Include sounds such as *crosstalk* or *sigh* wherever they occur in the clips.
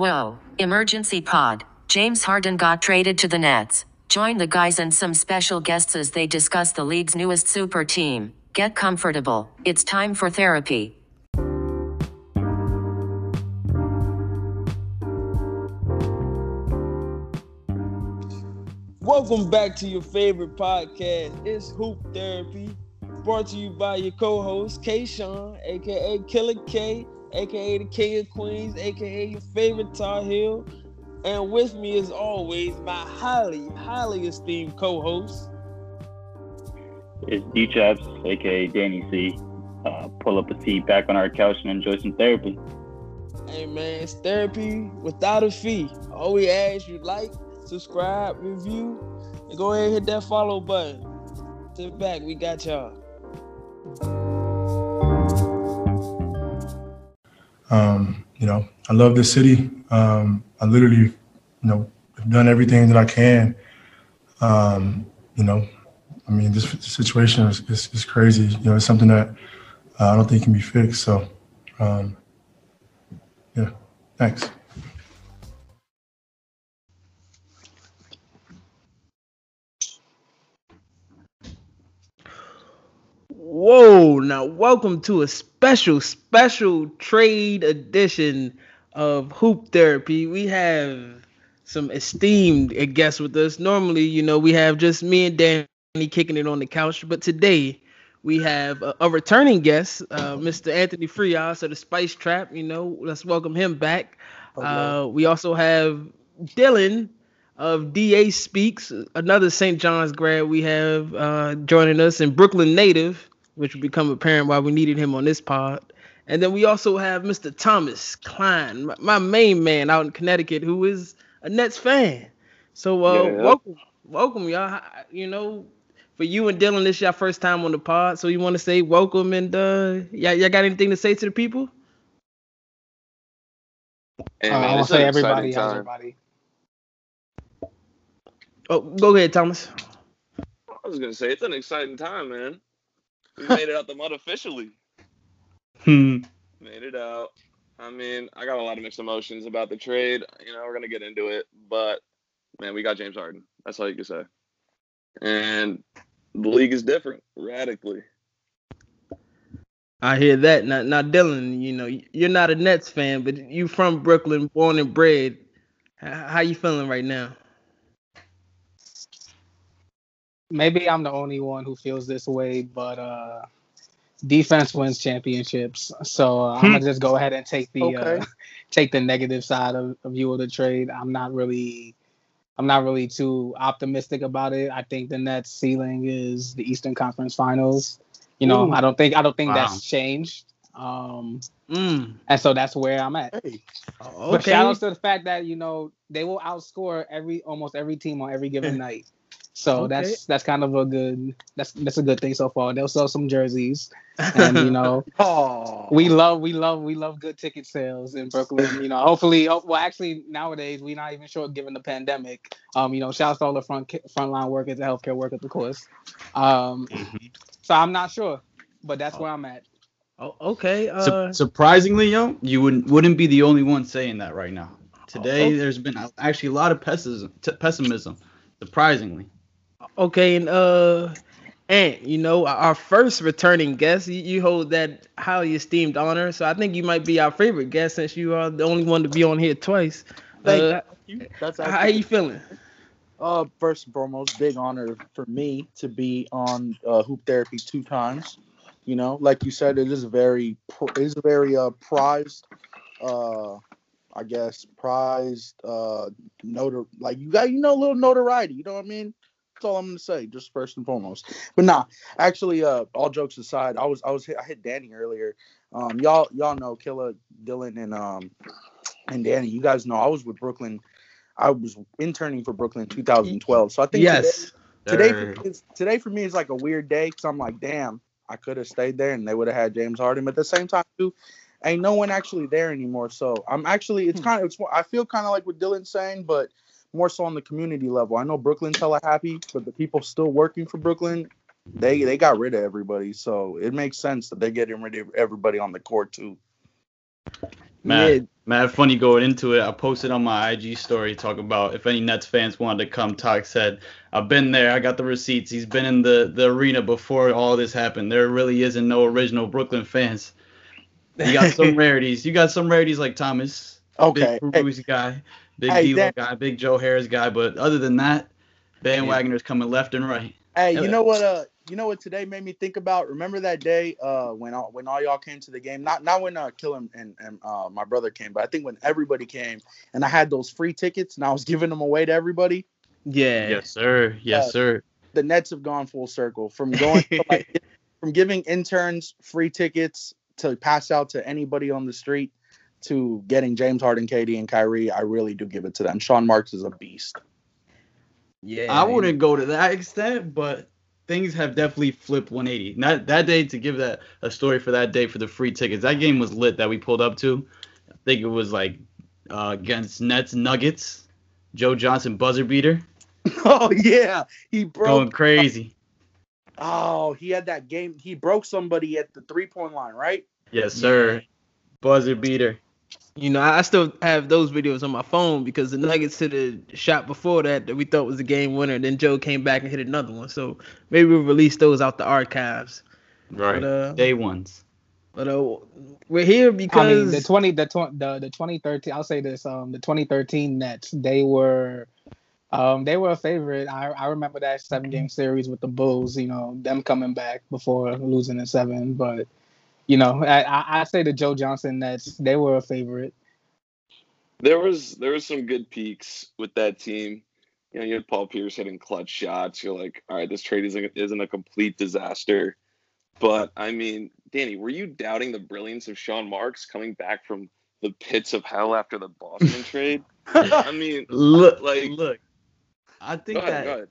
Whoa, emergency pod. James Harden got traded to the Nets. Join the guys and some special guests as they discuss the league's newest super team. Get comfortable. It's time for therapy. Welcome back to your favorite podcast. It's Hoop Therapy, brought to you by your co-host K. Sean, aka Killer K, aka the King of Queens, aka your favorite Tar Heel, and with me, as always, my highly, highly esteemed co-host. It's D Chaps, aka Danny C. Uh, pull up a seat back on our couch and enjoy some therapy. Hey man, it's therapy without a fee. All we ask you like, subscribe, review, and go ahead and hit that follow button. Sit back, we got y'all. Um, you know, I love this city. Um, I literally, you know, have done everything that I can. Um, you know, I mean, this, this situation is, is, is, crazy. You know, it's something that uh, I don't think can be fixed. So, um, yeah, thanks. Whoa, now welcome to a special, special trade edition of Hoop Therapy. We have some esteemed guests with us. Normally, you know, we have just me and Danny kicking it on the couch, but today we have a, a returning guest, uh, Mr. Anthony Frias of the Spice Trap. You know, let's welcome him back. Uh, we also have Dylan of DA Speaks, another St. John's grad we have uh, joining us, and Brooklyn native which will become apparent why we needed him on this pod. And then we also have Mr. Thomas Klein, my, my main man out in Connecticut, who is a Nets fan. So uh, yeah. welcome, welcome, y'all. You know, for you and Dylan, this is your first time on the pod, so you want to say welcome and uh, y'all, y'all got anything to say to the people? Hey, man, uh, I want to say everybody, everybody. Oh, go ahead, Thomas. I was gonna say it's an exciting time, man. We made it out the mud officially. Hmm. Made it out. I mean, I got a lot of mixed emotions about the trade. You know, we're gonna get into it, but man, we got James Harden. That's all you can say. And the league is different radically. I hear that. Now, now, Dylan, you know, you're not a Nets fan, but you from Brooklyn, born and bred. How you feeling right now? Maybe I'm the only one who feels this way, but uh, defense wins championships. So uh, I'm gonna hmm. just go ahead and take the uh, okay. uh, *laughs* take the negative side of, of view of the trade. I'm not really I'm not really too optimistic about it. I think the Nets ceiling is the Eastern Conference Finals. You know, Ooh. I don't think I don't think wow. that's changed. Um, mm. and so that's where I'm at. Hey. Okay. But shout out to the fact that you know they will outscore every almost every team on every given night. So okay. that's that's kind of a good that's that's a good thing so far. They'll sell some jerseys, *laughs* and you know, oh. we love we love we love good ticket sales in Brooklyn. You know, hopefully, well, actually nowadays we're not even sure given the pandemic. Um, you know, shout out to all the front frontline workers, the healthcare workers, of course. Um, mm-hmm. so I'm not sure, but that's where I'm at. Oh, okay. Uh, Su- surprisingly, yo, you wouldn't wouldn't be the only one saying that right now. Today, oh, there's been actually a lot of pessimism. T- pessimism, surprisingly. Okay, and uh, and you know our first returning guest, you, you, hold that highly esteemed honor. So I think you might be our favorite guest since you are the only one to be on here twice. Thank uh, you. That's how you feeling? Uh, first and foremost, big honor for me to be on uh, Hoop Therapy two times. You know, like you said, it is very it is a very uh, prized, uh, I guess prized uh, notor like you got you know a little notoriety. You know what I mean? That's all I'm gonna say, just first and foremost. But nah, actually, uh, all jokes aside, I was I was I hit Danny earlier. Um, y'all y'all know Killa, Dylan, and um, and Danny. You guys know I was with Brooklyn. I was interning for Brooklyn in 2012. So I think yes. today today for, today for me is like a weird day because I'm like, damn, I could have stayed there and they would have had James Harden. But at the same time, too, ain't no one actually there anymore. So I'm actually it's hmm. kind of it's I feel kind of like what Dylan's saying, but more so on the community level. I know Brooklyn's hella happy, but the people still working for Brooklyn, they they got rid of everybody. So it makes sense that they're getting rid of everybody on the court too. Yeah. Matt, funny going into it. I posted on my IG story talking about if any Nets fans wanted to come talk. Said I've been there. I got the receipts. He's been in the the arena before all this happened. There really isn't no original Brooklyn fans. You got some *laughs* rarities. You got some rarities like Thomas. Okay. Big hey. guy, big hey, D'Lo guy, big Joe Harris guy. But other than that, bandwagoners coming left and right. Hey, you know what? Uh, you know what today made me think about? Remember that day uh, when all, when all y'all came to the game? Not not when uh, Kill and, and, and uh, my brother came, but I think when everybody came and I had those free tickets and I was *laughs* giving them away to everybody. Yeah. Yes, sir. Yes, uh, sir. The Nets have gone full circle from going to, like, *laughs* from giving interns free tickets to pass out to anybody on the street to getting James Harden, Katie, and Kyrie. I really do give it to them. Sean Marks is a beast. Yeah, I wouldn't go to that extent, but things have definitely flipped 180. Not that day to give that a story for that day for the free tickets. That game was lit that we pulled up to. I think it was like uh, against Nets Nuggets. Joe Johnson buzzer beater. *laughs* Oh yeah, he broke going crazy. Oh, he had that game. He broke somebody at the three point line, right? Yes, sir. Yeah. Buzzer beater. You know, I still have those videos on my phone because the Nuggets hit a shot before that that we thought was a game winner. Then Joe came back and hit another one. So maybe we'll release those out the archives. Right. But, uh, Day ones. But uh, we're here because I mean the twenty the twenty the, the twenty thirteen. I'll say this. Um, the twenty thirteen Nets. They were. Um, they were a favorite. I, I remember that seven game series with the Bulls. You know them coming back before losing in seven, but you know, I, I say to Joe Johnson that they were a favorite. There was there was some good peaks with that team. You know, you had Paul Pierce hitting clutch shots. You're like, all right, this trade isn't isn't a complete disaster. But I mean, Danny, were you doubting the brilliance of Sean Marks coming back from the pits of hell after the Boston *laughs* trade? I mean, look, like, look. I think ahead, that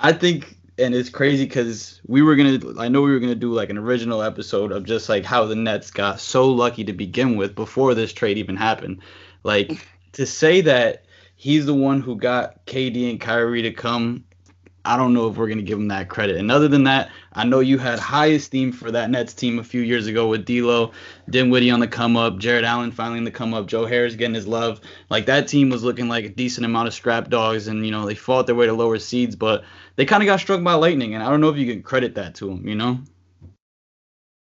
I think and it's crazy because we were gonna i know we were gonna do like an original episode of just like how the nets got so lucky to begin with before this trade even happened. Like to say that he's the one who got kd and kyrie to come I don't know if we're gonna give him that credit. And other than that, I know you had high esteem for that Nets team a few years ago with D'Lo, Dinwiddie on the come up, Jarrett Allen finally on the come up, Joe Harris getting his love. Like that team was looking like a decent amount of scrap dogs, and you know they fought their way to lower seeds, but they kind of got struck by lightning, and I don't know if you can credit that to them. You know.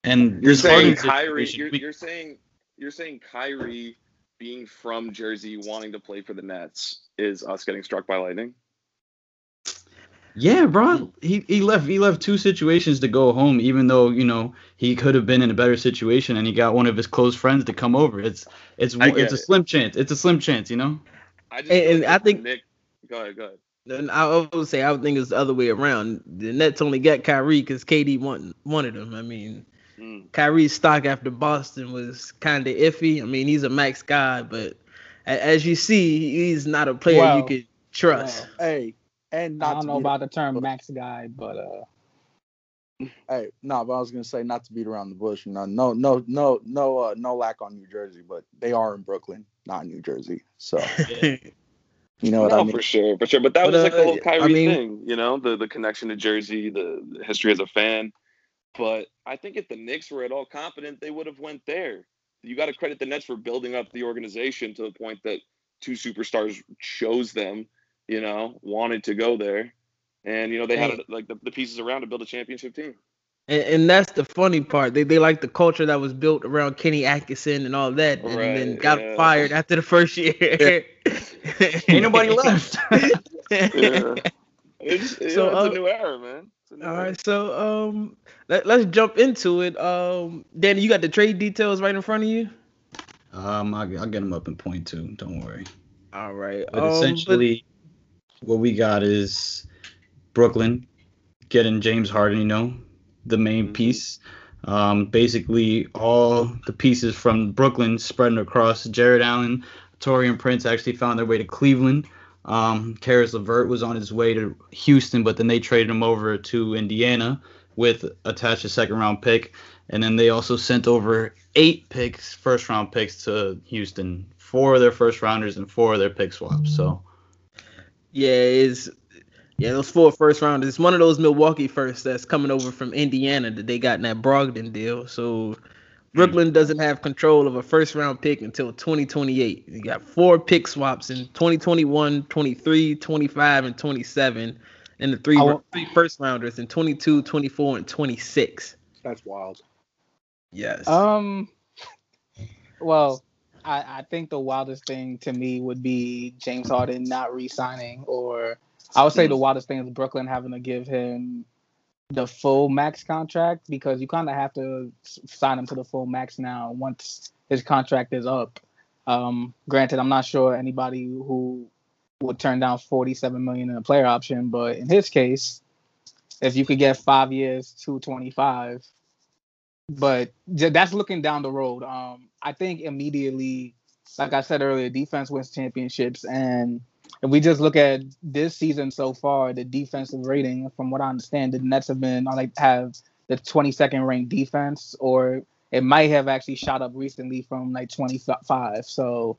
And you're saying Kyrie, you're, you're saying you're saying Kyrie being from Jersey, wanting to play for the Nets, is us getting struck by lightning. Yeah, bro. He he left he left two situations to go home, even though you know he could have been in a better situation, and he got one of his close friends to come over. It's it's it's a it. slim chance. It's a slim chance, you know. I just and, and I think Nick. Go ahead, go ahead. And I would say I would think it's the other way around. The Nets only got Kyrie because KD want, wanted him. I mean, mm. Kyrie's stock after Boston was kind of iffy. I mean, he's a max guy, but as you see, he's not a player well, you could trust. Well, hey, and I don't know about the term max guy, but uh. Hey, no, but I was gonna say not to beat around the bush. No, no, no, no, no, uh, no lack on New Jersey, but they are in Brooklyn, not New Jersey. So, *laughs* you know what no, I mean? For sure, for sure. But that but, was like a uh, whole Kyrie I mean, thing, you know, the the connection to Jersey, the, the history as a fan. But I think if the Knicks were at all confident, they would have went there. You got to credit the Nets for building up the organization to the point that two superstars chose them you know, wanted to go there. And, you know, they had like the, the pieces around to build a championship team. And, and, that's the funny part. They they like the culture that was built around Kenny Atkinson and all that, and right, then got yeah. fired after the first year. *laughs* Ain't nobody left. *laughs* yeah. It's, so, know, it's uh, a new era, man. New all era. right, so um, let, let's jump into it. Um, Danny, you got the trade details right in front of you. Um, I'll, I'll get them up in point two. Don't worry. All right. But um, essentially, what we got is Brooklyn getting James Harden, you know, the main mm-hmm. piece. Um, basically, all the pieces from Brooklyn spreading across. Jarrett Allen, Taurean Prince actually found their way to Cleveland. Um, Caris LeVert was on his way to Houston, but then they traded him over to Indiana with attached a second round pick. And then they also sent over eight picks, first round picks to Houston, four of their first rounders and four of their pick swaps. So yeah, is yeah, those four first rounders. It's one of those Milwaukee firsts that's coming over from Indiana that they got in that Brogdon deal. So Brooklyn doesn't have control of a first round pick until 2028. You got four pick swaps in 2021, 23, 25, and 27, and the three, three first rounders in 22, 24, and 26. That's wild. Yes. Um. Well, I, I think the wildest thing to me would be James Harden not re-signing, or I would say the wildest thing is Brooklyn having to give him the full max contract because you kind of have to sign him to the full max now once his contract is up. Um, granted, I'm not sure anybody who would turn down 47 million in a player option, but in his case, if you could get five years, 225, but that's looking down the road. Um, I think immediately, like I said earlier, defense wins championships, and if we just look at this season so far, the defensive rating, from what I understand, the Nets have been like have the 22nd ranked defense, or it might have actually shot up recently from like 25. So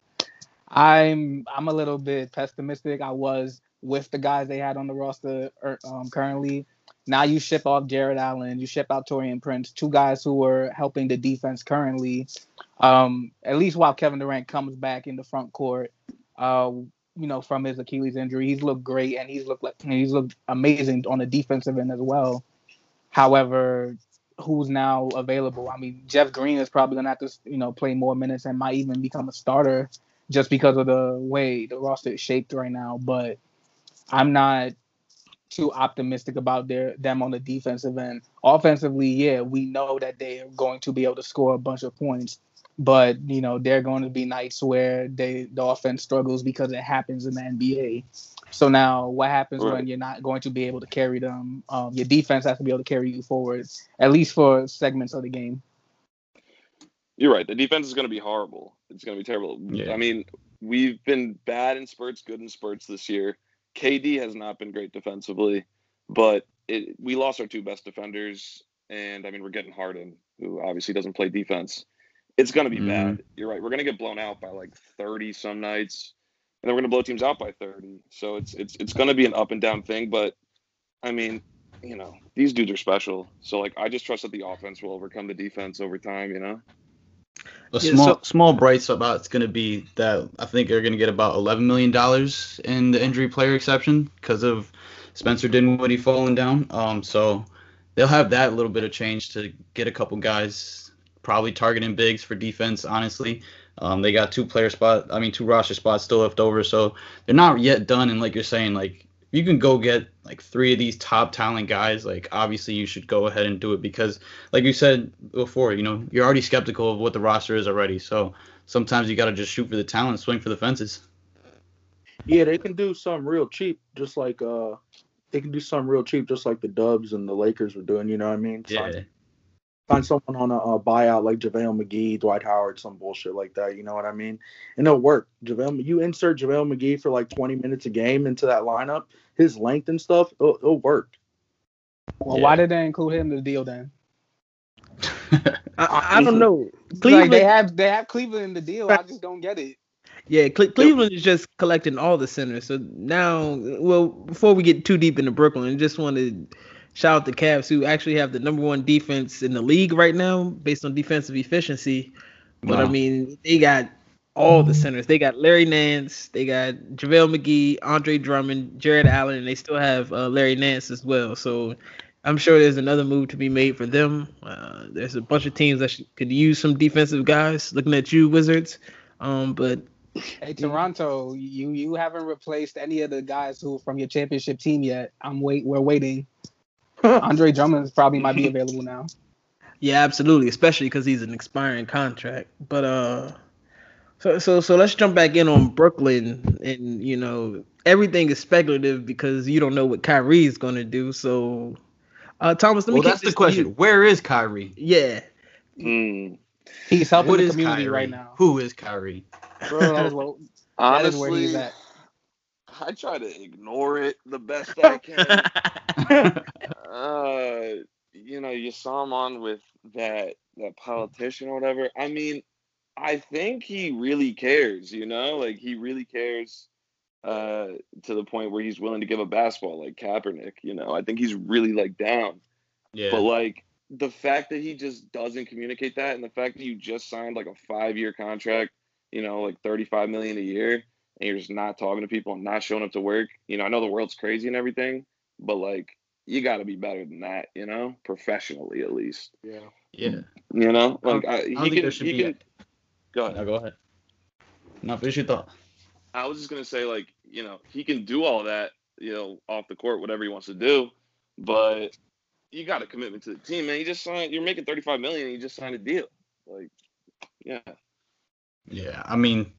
I'm I'm a little bit pessimistic. I was with the guys they had on the roster er, um, currently. Now you ship off Jarrett Allen, you ship out Taurean Prince, two guys who are helping the defense currently. Um, at least while Kevin Durant comes back in the front court. Uh, you know, from his Achilles injury. He's looked great and he's looked like he's looked amazing on the defensive end as well. However, who's now available? I mean, Jeff Green is probably gonna have to, you know, play more minutes and might even become a starter just because of the way the roster is shaped right now. But I'm not too optimistic about their them on the defensive end. Offensively, yeah, we know that they are going to be able to score a bunch of points but you know they're going to be nights where they the offense struggles because it happens in the NBA. So now, what happens right. when you're not going to be able to carry them? Um, your defense has to be able to carry you forward, at least for segments of the game. You're right. The defense is going to be horrible. It's going to be terrible. Yeah. I mean, we've been bad in spurts, good in spurts this year. KD has not been great defensively, but it, we lost our two best defenders, and I mean we're getting Harden, who obviously doesn't play defense. It's going to be mm-hmm. bad. You're right. We're going to get blown out by like 30 some nights, and then we're going to blow teams out by 30. So it's it's it's going to be an up and down thing. But I mean, you know, these dudes are special. So like, I just trust that the offense will overcome the defense over time. You know. A small so, small bright spot is going to be that I think they're going to get about 11 million dollars in the injury player exception because of Spencer Dinwiddie falling down. Um, so they'll have that little bit of change to get a couple guys probably targeting bigs for defense. Honestly, um, they got two player spot. I mean, two roster spots still left over, so they're not yet done. And like you're saying, like you can go get like three of these top talent guys, like obviously you should go ahead and do it because, like you said before, you know you're already skeptical of what the roster is already. So sometimes you got to just shoot for the talent, swing for the fences. Yeah, they can do something real cheap, just like uh, they can do something real cheap, just like the Dubs and the Lakers were doing. You know what I mean? Yeah find someone on a, a, buyout like JaVale McGee, Dwight Howard, some bullshit like that. You know what I mean? And it'll work. JaVale, you insert JaVale McGee for like 20 minutes a game into that lineup, his length and stuff, it'll, it'll work. Well, yeah. why did they include him in the deal then? *laughs* I, I, don't know. Cleveland, like they have they have Cleveland in the deal. I just don't get it. Yeah, Cle- Cleveland is just collecting all the centers. So now, well, before we get too deep into Brooklyn, I just wanted shout out the Cavs who actually have the number one defense in the league right now based on defensive efficiency. But wow. I mean, they got all the centers. They got Larry Nance, they got JaVale McGee, Andre Drummond, Jarrett Allen, and they still have uh, Larry Nance as well. So I'm sure there's another move to be made for them. Uh, there's a bunch of teams that could use some defensive guys. Looking at you, Wizards. Um, but Hey Toronto, you you haven't replaced any of the guys who from your championship team yet. I'm wait. We're waiting. Andre *laughs* Drummond probably might be available now. Yeah, absolutely, especially because he's an expiring contract. But uh, so so so let's jump back in on Brooklyn, and you know everything is speculative because you don't know what Kyrie is gonna do. So, uh, Thomas, let me. Well, that's the question. Where is Kyrie? Yeah. Mm. He's helping what the community Kyrie? right now. Who is Kyrie? Bro, that is, *laughs* what, Honestly, that is where he's at. I try to ignore it the best I *laughs* can. Uh, you know, you saw him on with that that politician or whatever. I mean, I think he really cares. You know, like he really cares uh, to the point where he's willing to give a basketball like Kaepernick. You know, I think he's really like down. Yeah. But like the fact that he just doesn't communicate that, and the fact that you just signed like a five year contract, you know, like thirty five million a year, and you're just not talking to people and not showing up to work. You know, I know the world's crazy and everything, but like you got to be better than that, you know, professionally at least. Yeah. Yeah. You know, like I, I, he can. He can. Go ahead. No, go ahead. No, finish your thought. I was just gonna say, like, you know, he can do all that, you know, off the court, whatever he wants to do, but you got a commitment to the team, man. You just signed. You're making 35 million. And you just signed a deal. Like, yeah. Yeah, I mean,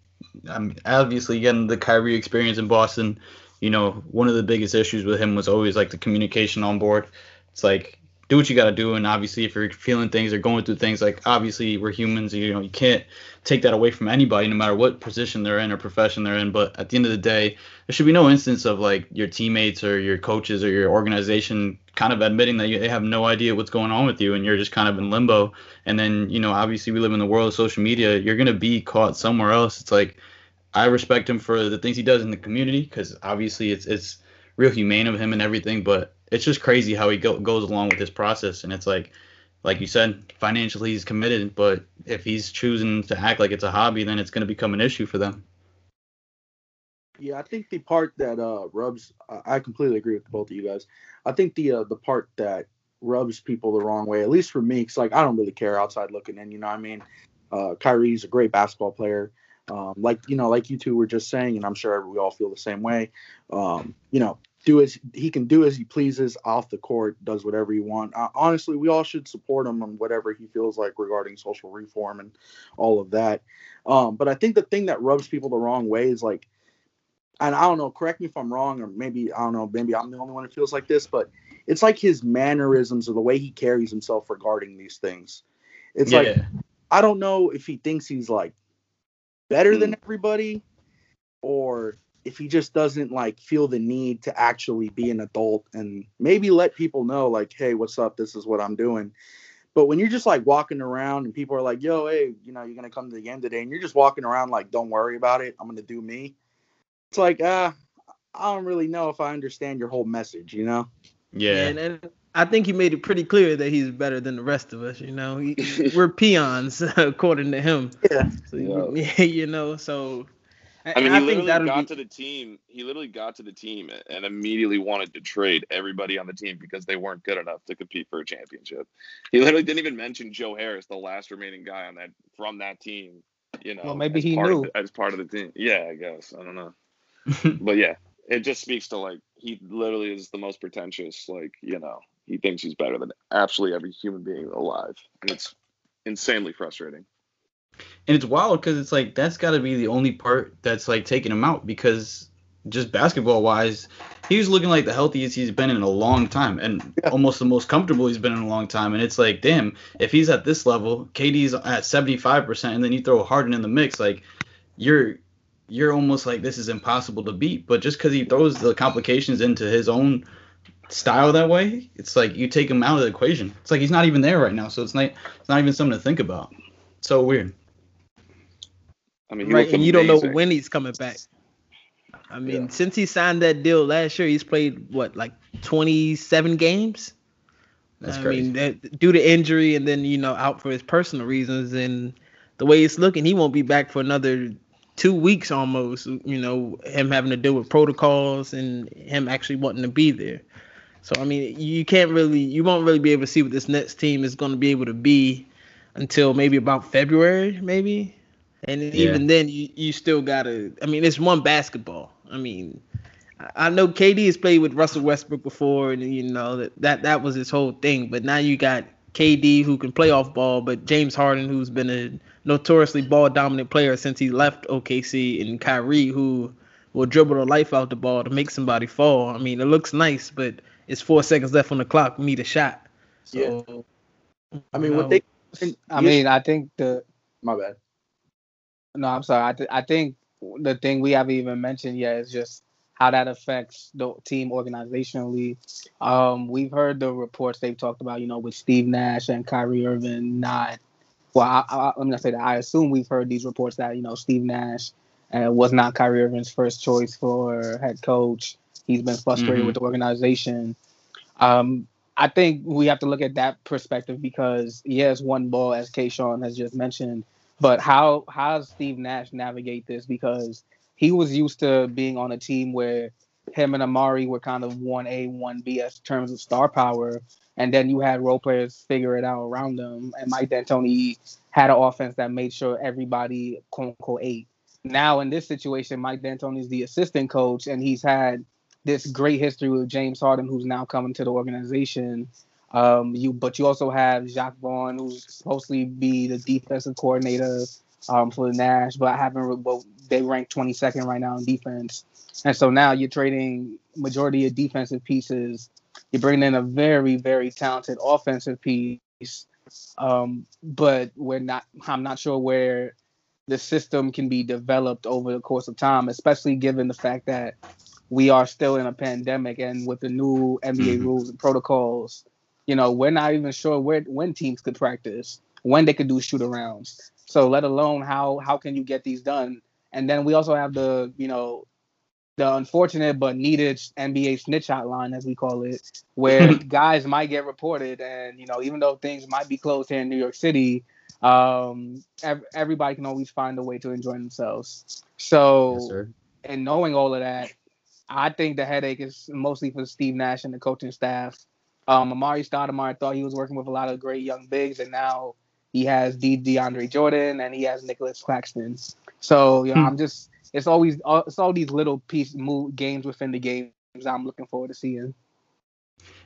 I mean, obviously getting the Kyrie experience in Boston, you know, one of the biggest issues with him was always like the communication on board. It's like do what you got to do. And obviously, if you're feeling things or going through things, like obviously we're humans, you know, you can't take that away from anybody, no matter what position they're in or profession they're in. But at the end of the day, there should be no instance of like your teammates or your coaches or your organization kind of admitting that they have no idea what's going on with you and you're just kind of in limbo. And then, you know, obviously we live in the world of social media. You're going to be caught somewhere else. It's like, I respect him for the things he does in the community because obviously it's, it's real humane of him and everything. But it's just crazy how he go, goes along with this process. And it's like, like you said, financially he's committed, but if he's choosing to act like it's a hobby, then it's going to become an issue for them. Yeah, I think the part that uh, rubs, I completely agree with both of you guys. I think the uh, the part that rubs people the wrong way, at least for me, because like I don't really care outside looking in. You know, what I mean, uh, Kyrie's a great basketball player. Um, like you know, like you two were just saying, and I'm sure we all feel the same way. Um, you know, do as he can do as he pleases off the court, does whatever he wants. Uh, honestly, we all should support him on whatever he feels like regarding social reform and all of that. Um, but I think the thing that rubs people the wrong way is like, and I don't know, correct me if I'm wrong, or maybe I don't know, maybe I'm the only one who feels like this, but it's like his mannerisms or the way he carries himself regarding these things. It's yeah. like I don't know if he thinks he's like better than hmm. everybody or if he just doesn't like feel the need to actually be an adult and maybe let people know like hey what's up? This is what i'm doing. But when you're just like walking around and people are like yo hey you know you're gonna come to the game today and you're just walking around like don't worry about it. I'm gonna do me it's like uh i don't really know if i understand your whole message you know? Yeah and, and i think he made it pretty clear that he's better than the rest of us you know he, *laughs* we're peons *laughs* according to him yeah so, *laughs* yeah. you know so I mean, he I literally got be... to the team. He literally got to the team and immediately wanted to trade everybody on the team because they weren't good enough to compete for a championship. He literally didn't even mention Joe Harris, the last remaining guy on that from that team. You know, well, maybe he knew the, as part of the team. Yeah, I guess I don't know, but yeah, it just speaks to like he literally is the most pretentious. Like you know, he thinks he's better than absolutely every human being alive, and it's insanely frustrating and it's wild because it's like that's got to be the only part that's like taking him out because just basketball wise, he was looking like the healthiest he's been in a long time and yeah. almost the most comfortable he's been in a long time. And it's like, damn, if he's at this level, KD's at 75%, and then you throw Harden in the mix, like you're you're almost like this is impossible to beat. But just because he throws the complications into his own style that way, it's like you take him out of the equation. It's like he's not even there right now, so it's not it's not even something to think about. so weird. I mean, right, and you don't know when he's coming back. I mean, yeah. since he signed that deal last year, he's played what like 27 games. That's I crazy. mean, that, due to injury and then you know out for his personal reasons, and the way it's looking, he won't be back for another two weeks almost. You know, him having to deal with protocols and him actually wanting to be there. So I mean, you can't really, you won't really be able to see what this Nets team is going to be able to be until maybe about February, maybe. And yeah. even then, you, you still gotta. I mean, it's one basketball. I mean, I know KD has played with Russell Westbrook before, and you know that that, that was his whole thing. But now you got KD who can play off ball, but James Harden who's been a notoriously ball dominant player since he left OKC, and Kyrie who will dribble the life out the ball to make somebody fall. I mean, it looks nice, but it's four seconds left on the clock. We need a shot. So, yeah. I mean, what they. I mean, I think the. My bad. No, I'm sorry. I, th- I think the thing we haven't even mentioned yet is just how that affects the team organizationally. Um, we've heard the reports they've talked about, you know, with Steve Nash and Kyrie Irving not. Well, I, I, let me not say that. I assume we've heard these reports that you know Steve Nash uh, was not Kyrie Irving's first choice for head coach. He's been frustrated mm-hmm. with the organization. Um, I think we have to look at that perspective because yes, one ball as Kayshawn has just mentioned, but how how does Steve Nash navigate this? Because he was used to being on a team where him and Amar'e were kind of one A, one B as terms of star power, and then you had role players figure it out around them. And Mike D'Antoni had an offense that made sure everybody quote unquote ate. Now in this situation, Mike D'Antoni is the assistant coach, and he's had this great history with James Harden, who's now coming to the organization. Um, you, but you also have Jacques Vaughn, who's supposed to be the defensive coordinator um, for the Nash, but I haven't. Well, they rank 22nd right now in defense, and so now you're trading majority of defensive pieces. You're bringing in a very, very talented offensive piece, um, but we're not. I'm not sure where the system can be developed over the course of time, especially given the fact that we are still in a pandemic and with the new NBA mm-hmm. rules and protocols, you know, we're not even sure where when teams could practice, when they could do shoot arounds. So let alone how how can you get these done? And then we also have the, you know, the unfortunate but needed NBA snitch hotline, as we call it, where *laughs* guys might get reported, and you know, even though things might be closed here in New York City, um, ev- everybody can always find a way to enjoy themselves. So, yes, and knowing all of that, I think the headache is mostly for Steve Nash and the coaching staff. Um, Amar'e Stoudemire thought he was working with a lot of great young bigs, and now he has D- DeAndre Jordan and he has Nicolas Claxton. So you know, hmm. I'm just it's always it's all these little piece move games within the games I'm looking forward to seeing.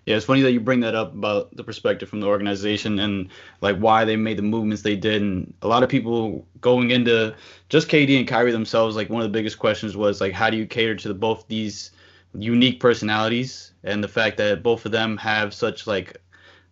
Yeah, it's funny that you bring that up about the perspective from the organization and like why they made the movements they did. And a lot of people going into just KD and Kyrie themselves, like one of the biggest questions was like, how do you cater to the, both these unique personalities and the fact that both of them have such like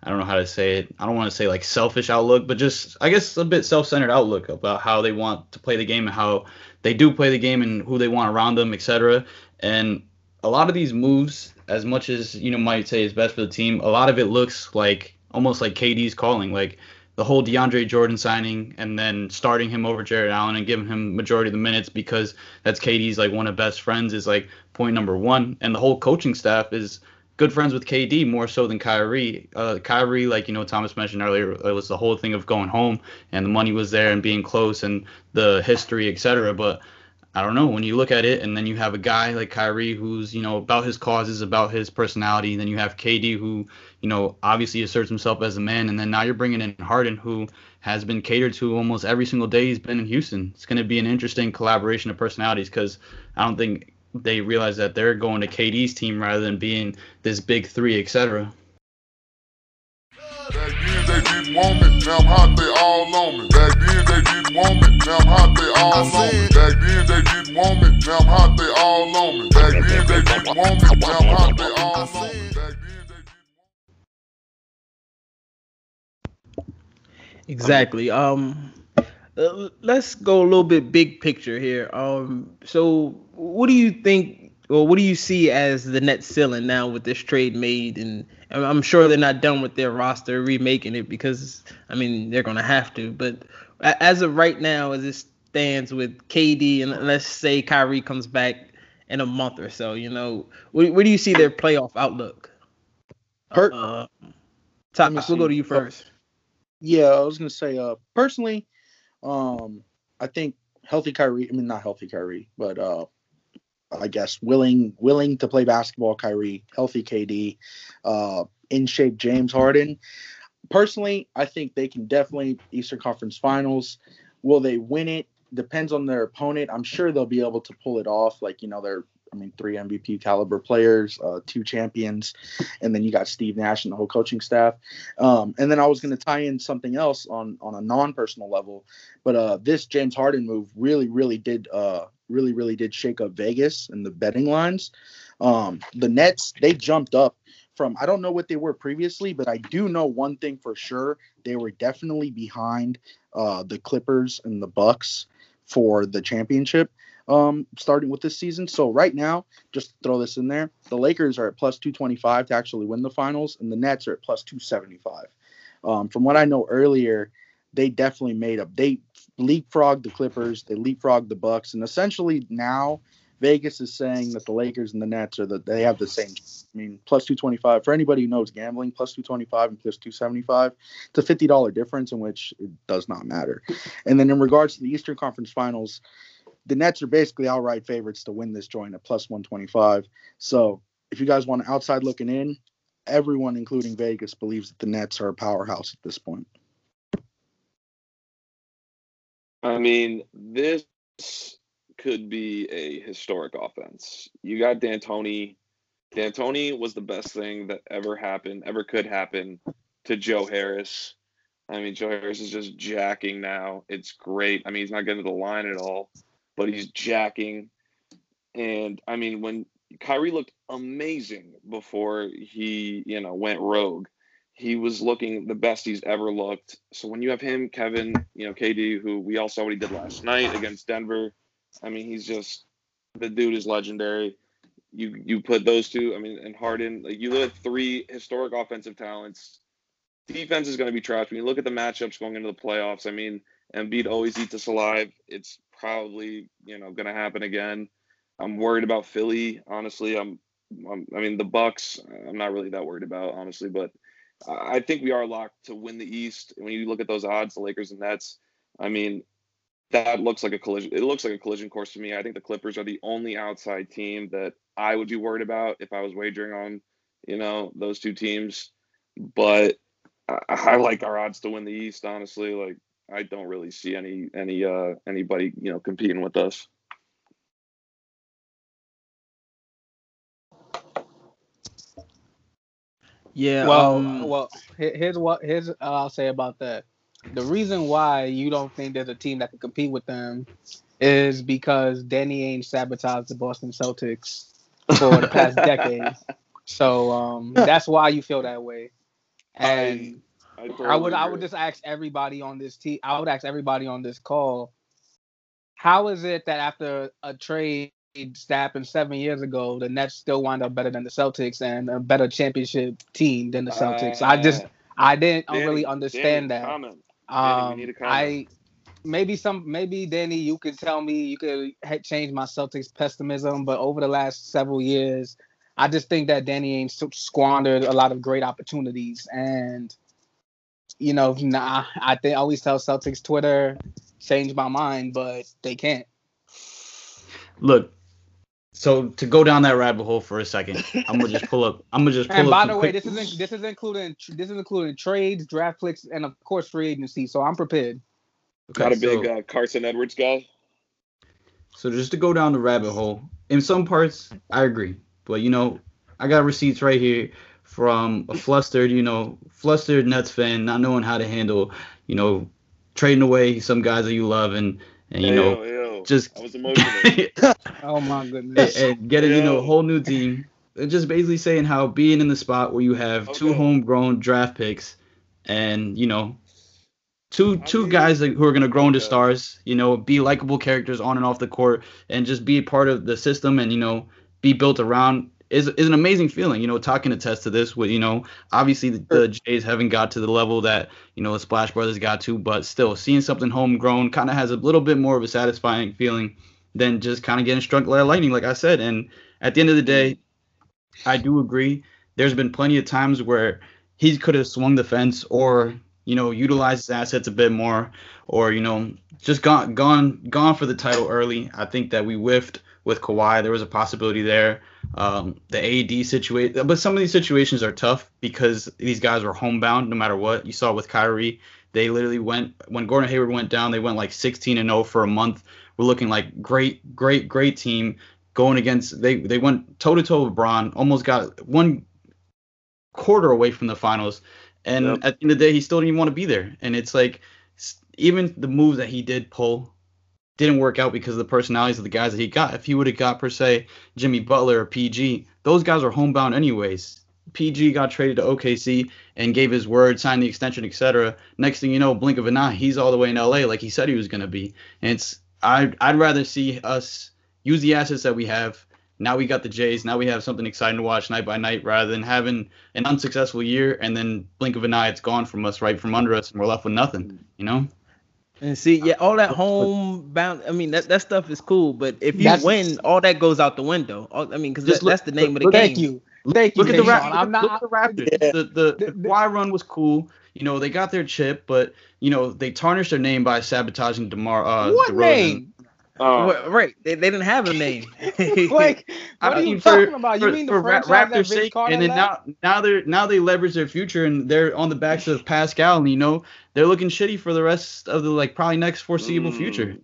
I don't know how to say it. I don't want to say like selfish outlook, but just I guess a bit self-centered outlook about how they want to play the game and how they do play the game and who they want around them, etc. And a lot of these moves as much as you know might say is best for the team, a lot of it looks like almost like KD's calling, like the whole DeAndre Jordan signing and then starting him over Jarrett Allen and giving him majority of the minutes because that's KD's like one of best friends is like point number one, and the whole coaching staff is good friends with KD more so than Kyrie. Uh, Kyrie, like you know, Thomas mentioned earlier, it was the whole thing of going home and the money was there and being close and the history, etc. But I don't know. When you look at it, and then you have a guy like Kyrie who's, you know, about his causes, about his personality. And then you have KD who, you know, obviously asserts himself as a man. And then now you're bringing in Harden who has been catered to almost every single day he's been in Houston. It's going to be an interesting collaboration of personalities because I don't think they realize that they're going to KD's team rather than being this big three, etc didn't want me, now I'm hot, they all me. Back then they didn't want me, now I'm hot, they all on me. Back then they didn't want me, now I'm hot, they all on me. Back then they didn't want me, now I'm hot, they all on me. Exactly. Um, uh, let's go a little bit big picture here. Um, so what do you think well, what do you see as the net ceiling now with this trade made? And I'm sure they're not done with their roster remaking it because I mean they're gonna have to. But as of right now, as it stands with KD and let's say Kyrie comes back in a month or so, you know, where, where do you see their playoff outlook? Hurt. uh, Thomas, we'll go to you first. Yeah, I was gonna say, uh, personally, um, I think healthy Kyrie. I mean, not healthy Kyrie, but uh, I guess willing willing to play basketball, Kyrie, healthy KD, uh, in shape James Harden. Personally, I think they can definitely Eastern Conference Finals. Will they win it? Depends on their opponent. I'm sure they'll be able to pull it off. Like you know, they're I mean, three MVP caliber players, uh, two champions, and then you got Steve Nash and the whole coaching staff. Um, and then I was going to tie in something else on on a non personal level, but uh, this James Harden move really, really did uh, really, really did shake up Vegas and the betting lines. Um, the Nets, they jumped up from, I don't know what they were previously, but I do know one thing for sure. They were definitely behind uh, the Clippers and the Bucks for the championship um, starting with this season. So right now, just throw this in there, the Lakers are at plus 225 to actually win the finals, and the Nets are at plus 275. Um, from what I know earlier, they definitely made up. They leapfrogged the Clippers, they leapfrogged the Bucks, and essentially now Vegas is saying that the Lakers and the Nets are that they have the same. I mean, plus 225 for anybody who knows gambling, plus 225 and plus 275. It's a $50 difference in which it does not matter. And then in regards to the Eastern Conference Finals, the Nets are basically outright favorites to win this joint at plus 125. So if you guys want outside looking in, everyone, including Vegas, believes that the Nets are a powerhouse at this point. I mean, this could be a historic offense. You got D'Antoni. D'Antoni was the best thing that ever happened, ever could happen to Joe Harris. I mean, Joe Harris is just jacking now. It's great. I mean, he's not getting to the line at all, but he's jacking. And I mean, when Kyrie looked amazing before he, you know, went rogue. He was looking the best he's ever looked. So when you have him, Kevin, you know, KD, who we all saw what he did last night against Denver, I mean, he's just the dude is legendary. You you put those two, I mean, and Harden, like you look at three historic offensive talents. Defense is going to be trash. When you look at the matchups going into the playoffs, I mean, Embiid always eats us alive. It's probably you know going to happen again. I'm worried about Philly. Honestly, I'm, I'm. I mean, the Bucks. I'm not really that worried about honestly, but I think we are locked to win the East. When you look at those odds, the Lakers and Nets. I mean, that looks like a collision. It looks like a collision course to me. I think the Clippers are the only outside team that I would be worried about if I was wagering on, you know, those two teams. But I, I like our odds to win the East. Honestly, like I don't really see any any uh anybody you know competing with us. Yeah. Well, um, well, here's what here's uh, I'll say about that. The reason why you don't think there's a team that can compete with them is because Danny Ainge sabotaged the Boston Celtics for the past *laughs* decade. So um, that's why you feel that way. And I, I, totally I would agree. I would just ask everybody on this team. I would ask everybody on this call, how is it that after a trade happened seven years ago, the Nets still wind up better than the Celtics and a better championship team than the Celtics. Uh, I just I didn't Danny, really understand Danny, that. Comment. Um, Danny, I maybe some maybe Danny, you could tell me you could change my Celtics pessimism, but over the last several years, I just think that Danny Ainge squandered a lot of great opportunities, and you know, nah, I think I always tell Celtics Twitter change my mind, but they can't. Look, so to go down that rabbit hole for a second, I'm gonna just pull up. I'm gonna just pull and up. by the way, this is this is including this is including trades, draft picks, and of course free agency. So I'm prepared. Okay, Not a big uh, Carson Edwards guy. So just to go down the rabbit hole, in some parts I agree, but you know I got receipts right here from a flustered, you know, flustered Nets fan, not knowing how to handle, you know, trading away some guys that you love and and you know just I was emotional. *laughs* oh my goodness. And, and getting, you know, a whole new team. And Just basically saying how being in the spot where you have okay. two homegrown draft picks and, you know, two two mean, guys who are gonna grow into stars, you know, be likable characters on and off the court and just be part of the system and, you know, be built around is is an amazing feeling. You know, talking to test to this with you know, obviously the, the, Jays haven't got to the level that you know the Splash Brothers got to, but still seeing something homegrown kind of has a little bit more of a satisfying feeling than just kind of getting struck by lightning, like I said. And at the end of the day, I do agree. There's been plenty of times where he could have swung the fence or you know utilized his assets a bit more or you know just gone gone gone for the title early. I think that we whiffed with Kawhi. There was a possibility there. Um, the AD situation, but some of these situations are tough because these guys were homebound no matter what. You saw with Kyrie, they literally went when Gordon Hayward went down, they went like 16 and 0 for a month. We're looking like great, great, great team going against. They they went toe to toe with Bron, almost got one quarter away from the finals, and yep. at the end of the day, he still didn't even want to be there. And it's like even the moves that he did pull didn't work out because of the personalities of the guys that he got. If he would have got per se Jimmy Butler or PG, those guys are homebound anyways. PG got traded to OKC and gave his word, signed the extension, etc. Next thing you know, blink of an eye, he's all the way in LA like he said he was gonna be. And it's I I'd rather see us use the assets that we have. Now we got the Jays. Now we have something exciting to watch night by night, rather than having an unsuccessful year and then blink of an eye, it's gone from us, right from under us, and we're left with nothing. You know. And see, yeah, all that home bound. I mean, that, that stuff is cool, but if you that's, win, all that goes out the window. All, I mean, because that, that's the name of the game. Thank you. Thank you. Look at the Raptors. I'm not, look at the Raptors. Yeah. The, the, the, the run was cool. You know, they got their chip, but you know they tarnished their name by sabotaging DeMar. Uh, what DeRozan. name? Uh, right, they, they didn't have a name. *laughs* like, *laughs* what I are you for, talking about? You for, mean the franchise Raptors sake, and then now now they're now they leverage their future and they're on the backs of Pascal, and you know they're looking shitty for the rest of the like probably next foreseeable mm. future.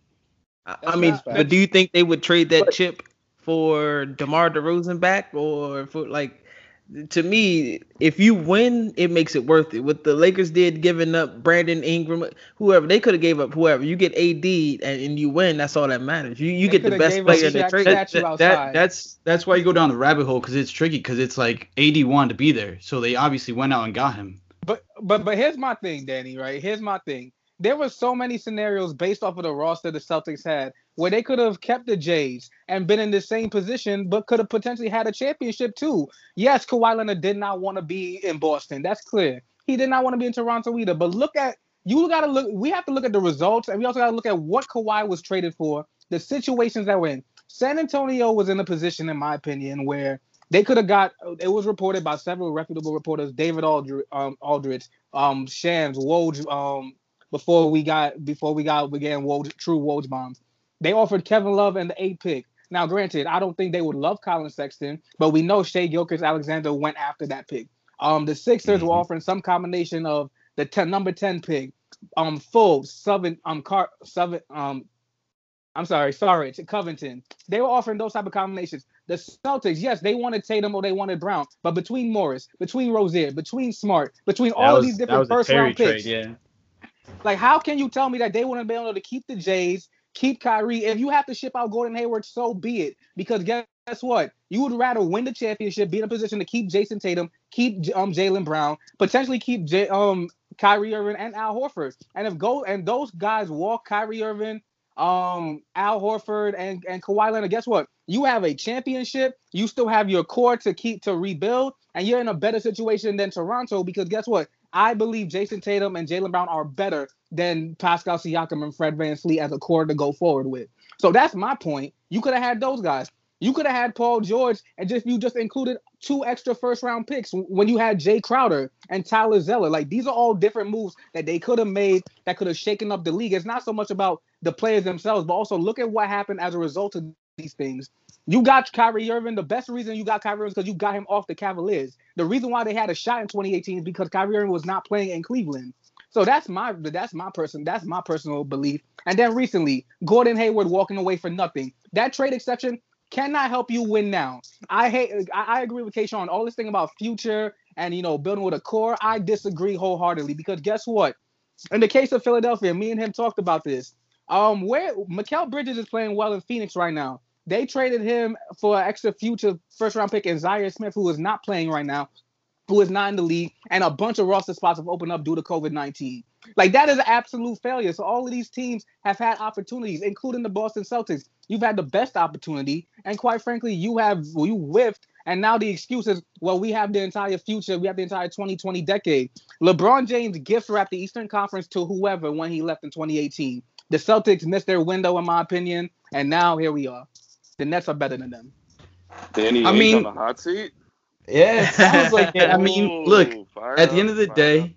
I, I mean, but do you think they would trade that but, chip for DeMar DeRozan back or for like? To me, if you win, it makes it worth it. What the Lakers did, giving up Brandon Ingram, whoever they could have gave up, whoever you get AD and, and, you win, that's all that matters. You you they get the best player in the trade. That, that, that, that's that's why you go down the rabbit hole because it's tricky because it's like AD wanted to be there, so they obviously went out and got him. But but but here's my thing, Danny. Right? Here's my thing. There were so many scenarios based off of the roster the Celtics had where they could have kept the Jays and been in the same position, but could have potentially had a championship too. Yes, Kawhi Leonard did not want to be in Boston. That's clear. He did not want to be in Toronto either. But look at you got to look. We have to look at the results, and we also got to look at what Kawhi was traded for, the situations that we're in. San Antonio was in a position, in my opinion, where they could have got. It was reported by several reputable reporters, David Aldridge, um, Aldridge, um, Shams, Woj, um, before we got before we got began Woj, true Woj bombs they offered Kevin Love and the eight pick. Now, granted, I don't think they would love Collin Sexton, but we know Shai Gilgeous-Alexander went after that pick. Um, the Sixers mm-hmm. were offering some combination of the ten, number ten pick, um, full seven, um, car, seven, um, I'm sorry, sorry, to Covington. They were offering those type of combinations. The Celtics, yes, they wanted Tatum or they wanted Brown, but between Morris, between Rozier, between Smart, between all was, these different first round picks, yeah. Like, how can you tell me that they wouldn't be able to keep the Jays keep Kyrie. If you have to ship out Gordon Hayward, so be it. Because guess what? You would rather win the championship, be in a position to keep Jayson Tatum, keep um Jaylen Brown, potentially keep J- um Kyrie Irving and Al Horford. And if go and those guys walk Kyrie Irving, um Al Horford and and Kawhi Leonard, guess what? You have a championship. You still have your core to keep to rebuild, and you're in a better situation than Toronto because guess what? I believe Jayson Tatum and Jaylen Brown are better than Pascal Siakam and Fred Van VanVleet as a core to go forward with. So that's my point. You could have had those guys. You could have had Paul George and just you just included two extra first round picks when you had Jae Crowder and Tyler Zeller. Like these are all different moves that they could have made that could have shaken up the league. It's not so much about the players themselves, but also look at what happened as a result of these things. You got Kyrie Irving. The best reason you got Kyrie Irving is because you got him off the Cavaliers. The reason why they had a shot in 2018 is because Kyrie Irving was not playing in Cleveland. So that's my that's my person that's my personal belief. And then recently, Gordon Hayward walking away for nothing. That trade exception cannot help you win now. I hate I, agree with Kayshawn. All this thing about future and you know building with a core, I disagree wholeheartedly because guess what? In the case of Philadelphia, me and him talked about this. Um, where Mikal Bridges is playing well in Phoenix right now. They traded him for an extra future first round pick and Zhaire Smith, who is not playing right now who is not in the league, and a bunch of roster spots have opened up due to COVID 19. Like that is an absolute failure. So all of these teams have had opportunities, including the Boston Celtics. You've had the best opportunity, and quite frankly, you have you whiffed. And now the excuse is, well, we have the entire future, we have the entire 2020 decade. LeBron James gift wrapped the Eastern Conference to whoever when he left in 2018. The Celtics missed their window, in my opinion, and now here we are. The Nets are better than them. Danny I mean, on the hot seat. Yeah, it sounds like it. I *laughs* mean, look, at the end of the day, up.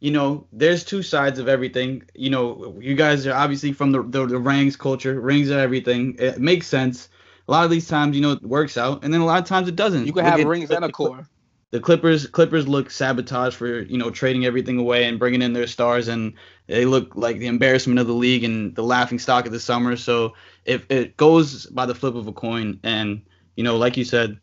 you know, there's two sides of everything. You know, you guys are obviously from the, the, the rings culture, rings are everything. It makes sense. A lot of these times, you know, it works out, and then a lot of times it doesn't. You can have rings and a *laughs* core. The Clippers Clippers look sabotaged for you know trading everything away and bringing in their stars, and they look like the embarrassment of the league and the laughing stock of the summer. So if it goes by the flip of a coin, and you know, like you said,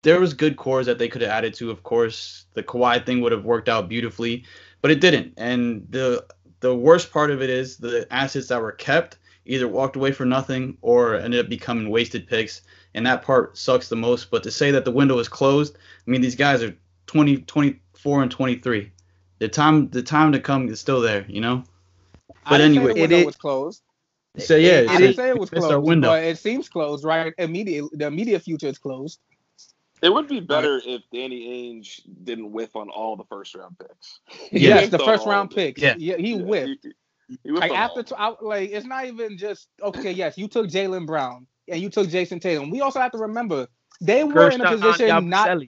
there was good cores that they could have added to. Of course, the Kawhi thing would have worked out beautifully, but it didn't. And the the worst part of it is the assets that were kept either walked away for nothing or ended up becoming wasted picks. And that part sucks the most. But to say that the window is closed, I mean, these guys are 20, 24 and 23. The time, the time to come is still there, you know. But anyway, it, it was closed. So yeah, I didn't say it was closed, but it seems closed, right? Immediate, the immediate future is closed. It would be better right. if Danny Ainge didn't whiff on all the first round picks. *laughs* yes, the first round picks. Yeah, yeah he yeah, whiffed. He, like after like it's not even just okay. Yes, you took Jaylen Brown and you took Jayson Tatum. We also have to remember they were in a position not.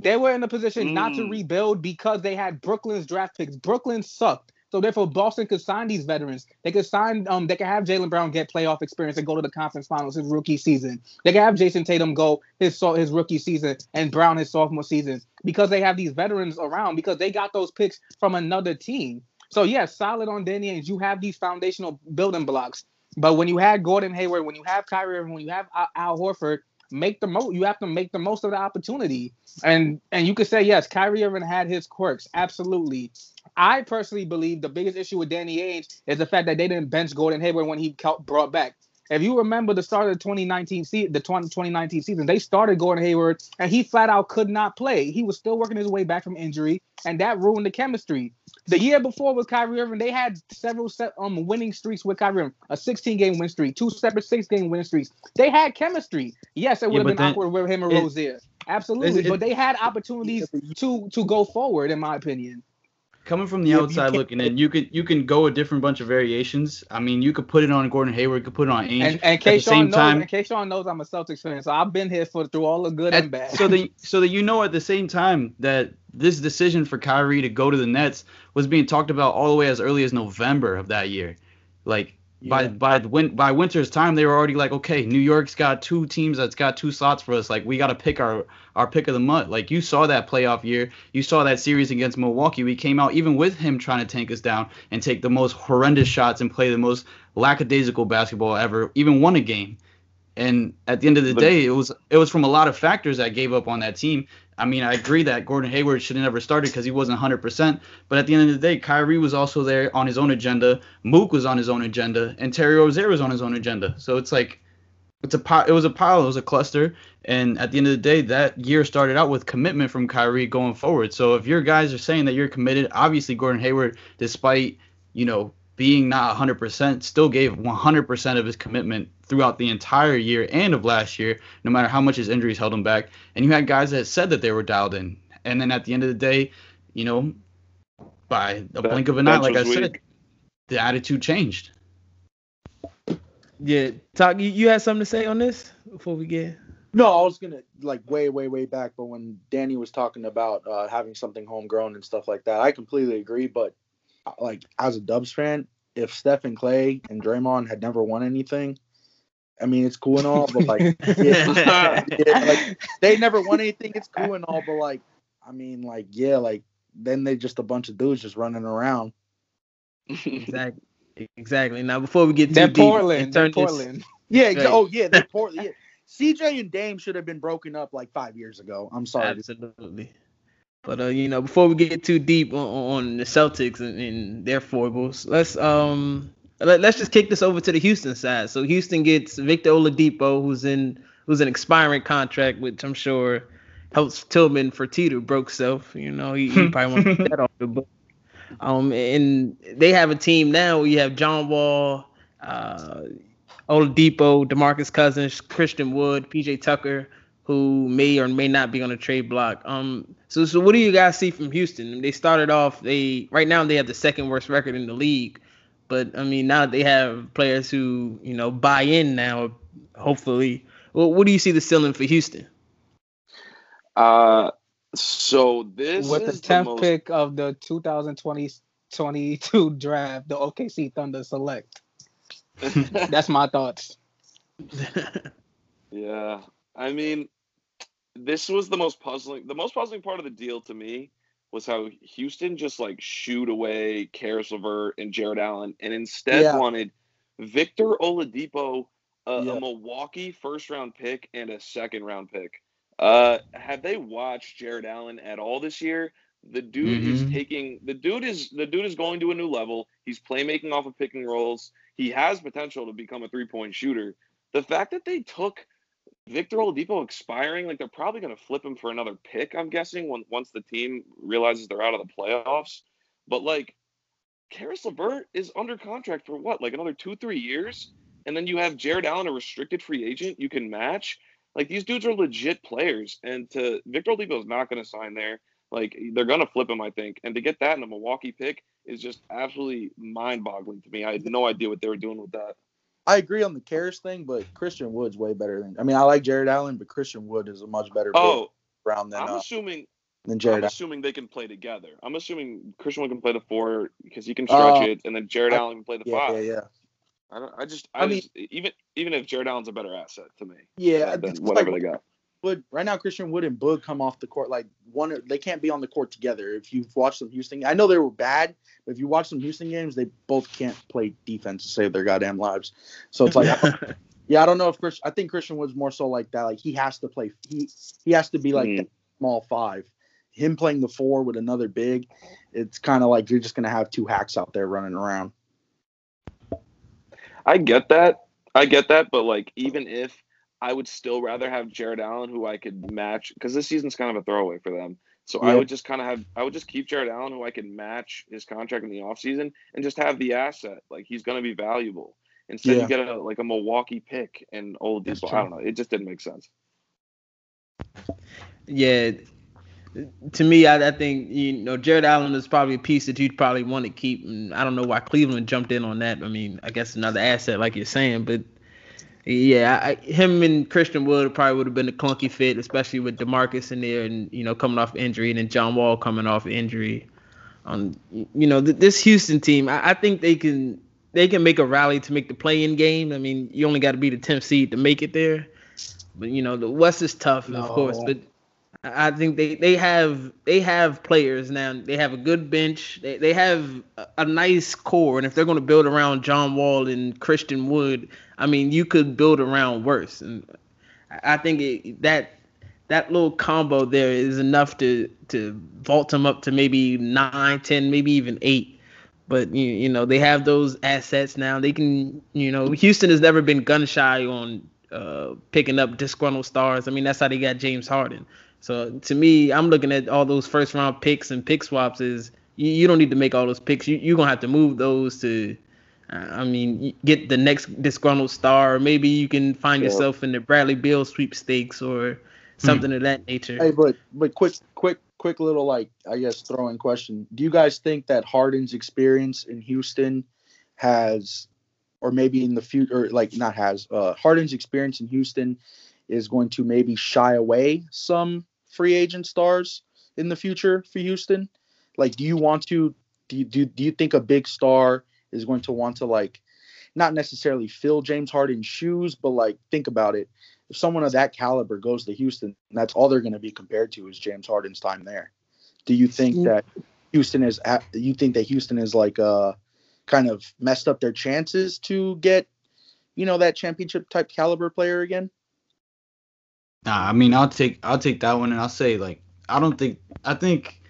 They were in a position mm. not to mm. rebuild because they had Brooklyn's draft picks. Brooklyn sucked. So therefore, Boston could sign these veterans. They could sign, um, they could have Jaylen Brown get playoff experience and go to the conference finals his rookie season. They could have Jayson Tatum go his his rookie season and Brown his sophomore season because they have these veterans around because they got those picks from another team. So yes, yeah, solid on Danny Ainge. You have these foundational building blocks. But when you had Gordon Hayward, when you have Kyrie, when you have Al Horford, make the most. You have to make the most of the opportunity. And and you could say yes, Kyrie Irving had his quirks, absolutely. I personally believe the biggest issue with Danny Ainge is the fact that they didn't bench Gordon Hayward when he brought back. If you remember the start of the 2019 season, the 2019 season, they started Gordon Hayward and he flat out could not play. He was still working his way back from injury, and that ruined the chemistry. The year before with Kyrie Irving, they had several set, um winning streaks with Kyrie Irving, a 16 game win streak, two separate six game win streaks. They had chemistry. Yes, it would have yeah, been awkward with him and Rozier. Absolutely, it, but they had opportunities *laughs* to to go forward, in my opinion coming from the yeah, outside looking in, you could you can go a different bunch of variations. I mean, you could put it on Gordon Hayward, you could put it on Ainge. And, and K. Sean knows, time, and K. Sean knows I'm a Celtics fan, so I've been here for through all the good at, and bad. So that *laughs* so that you know at the same time that this decision for Kyrie to go to the Nets was being talked about all the way as early as November of that year. Like by by win by winter's time, they were already like, okay, New York's got two teams that's got two slots for us. Like we got to pick our our pick of the month. Like you saw that playoff year, you saw that series against Milwaukee. We came out even with him trying to tank us down and take the most horrendous shots and play the most lackadaisical basketball ever. Even won a game. And at the end of the day, it was it was from a lot of factors that gave up on that team. I mean, I agree that Gordon Hayward should have never started because he wasn't 100%. But at the end of the day, Kyrie was also there on his own agenda. Mook was on his own agenda, and Terry Rozier was on his own agenda. So it's like, it's a it was a pile, it was a cluster. And at the end of the day, that year started out with commitment from Kyrie going forward. So if your guys are saying that you're committed, obviously Gordon Hayward, despite you know being not 100%, still gave 100% of his commitment throughout the entire year and of last year, no matter how much his injuries held him back. And you had guys that said that they were dialed in. And then at the end of the day, you know, by a blink of an eye, like I said, the attitude changed. Yeah, talk. You, you had something to say on this before we get? No, I was gonna like way, way, way back. But when Danny was talking about uh, having something homegrown and stuff like that, I completely agree. But Uh, like as a Dubs fan, if Steph and Clay and Draymond had never won anything, I mean, it's cool and all, but like, *laughs* yeah, *laughs* yeah, like they never won anything. It's cool and all, but like, I mean, like, yeah, like then they just a bunch of dudes just running around. exactly. Exactly. Now, before we get too they're deep, Portland. They're Portland. *laughs* Yeah. Right. Oh, yeah. They're Portland. Yeah. CJ and Dame should have been broken up like five years ago. I'm sorry. Absolutely. But uh, you know, before we get too deep on, on the Celtics and, and, their foibles, let's um let, us just kick this over to the Houston side. So Houston gets Victor Oladipo, who's in who's an expiring contract, which I'm sure helps Tilman Fertitta broke self. You know, he, he probably wants to get that off the book. Um, and they have a team now. You have John Wall, uh, Oladipo, DeMarcus Cousins, Christian Wood, PJ Tucker, who may or may not be on the trade block. Um, so so what do you guys see from Houston? They started off they right now they have the second worst record in the league, but I mean now they have players who you know buy in now. Hopefully, well, what do you see the ceiling for Houston? Uh, so this with the tenth most... pick of the 2020-22 *laughs* draft, the OKC Thunder select. *laughs* That's my thoughts. *laughs* yeah, I mean, this was the most puzzling. The most puzzling part of the deal to me was how Houston just like shooed away Caris LeVert and Jarrett Allen, and instead yeah. wanted Victor Oladipo, a, yeah. a Milwaukee first round pick, and a second round pick. Uh, have they watched Jarrett Allen at all this year? The dude mm-hmm. is taking the dude is the dude is going to a new level. He's playmaking off of picking rolls. He has potential to become a three point shooter. The fact that they took Victor Oladipo expiring, like they're probably going to flip him for another pick. I'm guessing when once the team realizes they're out of the playoffs. But like, Caris LeVert is under contract for what, like another two, three years, and then you have Jarrett Allen, a restricted free agent you can match. Like these dudes are legit players, and to Victor Oladipo is not going to sign there. Like they're going to flip him, I think. And to get that in a Milwaukee pick is just absolutely mind-boggling to me. I had no idea what they were doing with that. I agree on the Caris thing, but Christian Wood's way better than. I mean, I like Jarrett Allen, but Christian Wood is a much better. Oh, round than I'm uh, assuming. Than Jarrett. I'm assuming they can play together. I'm assuming Christian Wood can play the four because he can stretch Uh, it, and then Jarrett I- Allen can play the yeah, five. yeah, yeah. I don't. I just. I I, mean- just, even even if Jarrett Allen's a better asset to me. Yeah, whatever like- they got. Wood right now, Christian Wood and Boog come off the court like one. They can't be on the court together. If you've watched some Houston, I know they were bad, but if you watch some Houston games, they both can't play defense to save their goddamn lives. So it's like, *laughs* yeah, I don't know if Chris. I think Christian Wood's more so like that. Like he has to play. He he has to be like hmm. that small five. Him playing the four with another big, it's kind of like you're just gonna have two hacks out there running around. I get that. I get that, but like even if I would still rather have Jarrett Allen, who I could match, because this season's kind of a throwaway for them. So I would just kind of have, I would just keep Jarrett Allen, who I could match his contract in the offseason and just have the asset. Like he's going to be valuable. Instead, Yeah. you get a like a Milwaukee pick and old That's I don't know. It just didn't make sense. Yeah. To me, I, I think you know Jarrett Allen is probably a piece that you'd probably want to keep, and I don't know why Cleveland jumped in on that. I mean, I guess another asset, like you're saying, but yeah, I, him and Christian Wood probably would have been a clunky fit, especially with Demarcus in there, and you know coming off injury, and then John Wall coming off injury. Um, On you know th- this Houston team, I, I think they can they can make a rally to make the play-in game. I mean, you only got to be the 10th seed to make it there, but you know the West is tough, of course, but. I think they, they have they have players now. They have a good bench. They, they have a, nice core, and if they're going to build around John Wall and Christian Wood, I mean, you could build around worse. And I I think it, that that little combo there is enough to to vault them up to maybe nine, ten, maybe even eight. But you, you know they have those assets now. They can you know Houston has never been gun shy on uh, picking up disgruntled stars. I mean that's how they got James Harden. So to me, I'm looking at all those first round picks and pick swaps is you, you don't need to make all those picks. You you're gonna have to move those to, uh, I mean, get the next disgruntled star. Or maybe you can find Yeah. yourself in the Bradley Beal sweepstakes or something of that nature. Hey, but but quick, quick, quick little like I guess throw in question. Do you guys think that Harden's experience in Houston has, or maybe in the future, like not has, uh, Harden's experience in Houston is going to maybe shy away some free agent stars in the future for Houston? Like, do you want to? Do you do, do you think a big star is going to want to like, not necessarily fill James Harden's shoes, but like think about it if someone of that caliber goes to Houston, that's all they're going to be compared to is James Harden's time there. Do you think Mm. that Houston is? at- You think that Houston is like uh, kind of messed up their chances to get, you know, that championship type caliber player again? Nah, I mean, I'll take I'll take that one, and I'll say like I don't think I think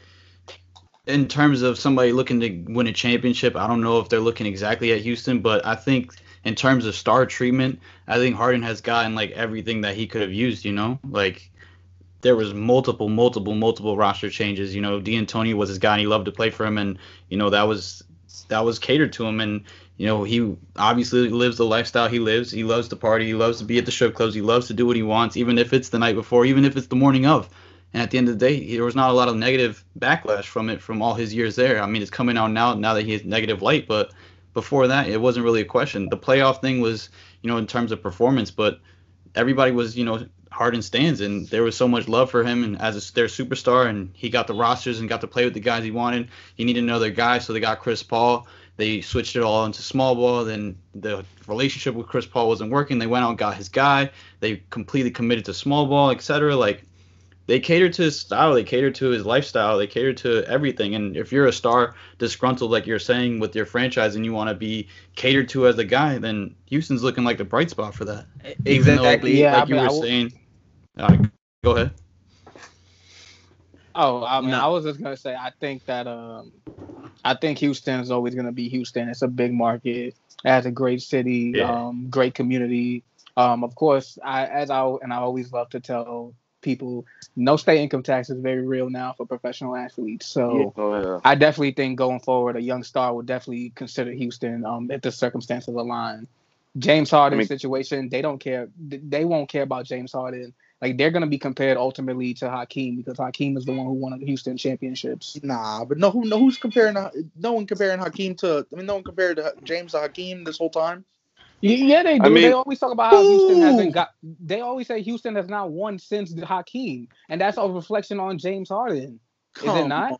in terms of somebody looking to win a championship, I don't know if they're looking exactly at Houston, but I think in terms of star treatment, I think Harden has gotten like everything that he could have used. You know, like there was multiple, multiple, multiple roster changes. You know, D'Antoni was his guy, and he loved to play for him, and you know that was that was catered to him, and you know he obviously lives the lifestyle he lives. He loves to party. He loves to be at the strip clubs. He loves to do what he wants, even if it's the night before, even if it's the morning of. And at the end of the day, there was not a lot of negative backlash from it from all his years there. I mean, it's coming out now now that he has negative light, but before that, it wasn't really a question. The playoff thing was, you know, in terms of performance, but everybody was, you know, Harden stands, and there was so much love for him and as a, their superstar, and he got the rosters and got to play with the guys he wanted. He needed another guy, so they got Chris Paul. They switched it all into small ball. Then the relationship with Chris Paul wasn't working. They went out and got his guy. They completely committed to small ball, etc. Like they cater to his style, they cater to his lifestyle, they cater to everything. And if you're a star disgruntled, like you're saying, with your franchise, and you want to be catered to as a guy, then Houston's looking like the bright spot for that. Even though, Exactly. Yeah, like I you mean, were I w- saying. Uh, go ahead. Oh, I mean, No. I was just gonna say, I think that um, I think Houston is always gonna be Houston. It's a big market, it has a great city, Yeah. um, great community. Um, of course, I as I and I always love to tell people, no state income tax is very real now for professional athletes. So Oh yeah. I definitely think going forward, a young star would definitely consider Houston um, if the circumstances align. James Harden I mean, situation, they don't care. They won't care about James Harden. Like they're gonna be compared ultimately to Hakeem because Hakeem is the one who won the Houston championships. Nah, but no, who, no, who's comparing? No one comparing Hakeem to. I mean, no one compared to James to Hakeem this whole time. Yeah, they do. I mean, they always talk about how ooh. Houston hasn't got. They always say Houston has not won since Hakeem, and that's a reflection on James Harden. Is it not? On.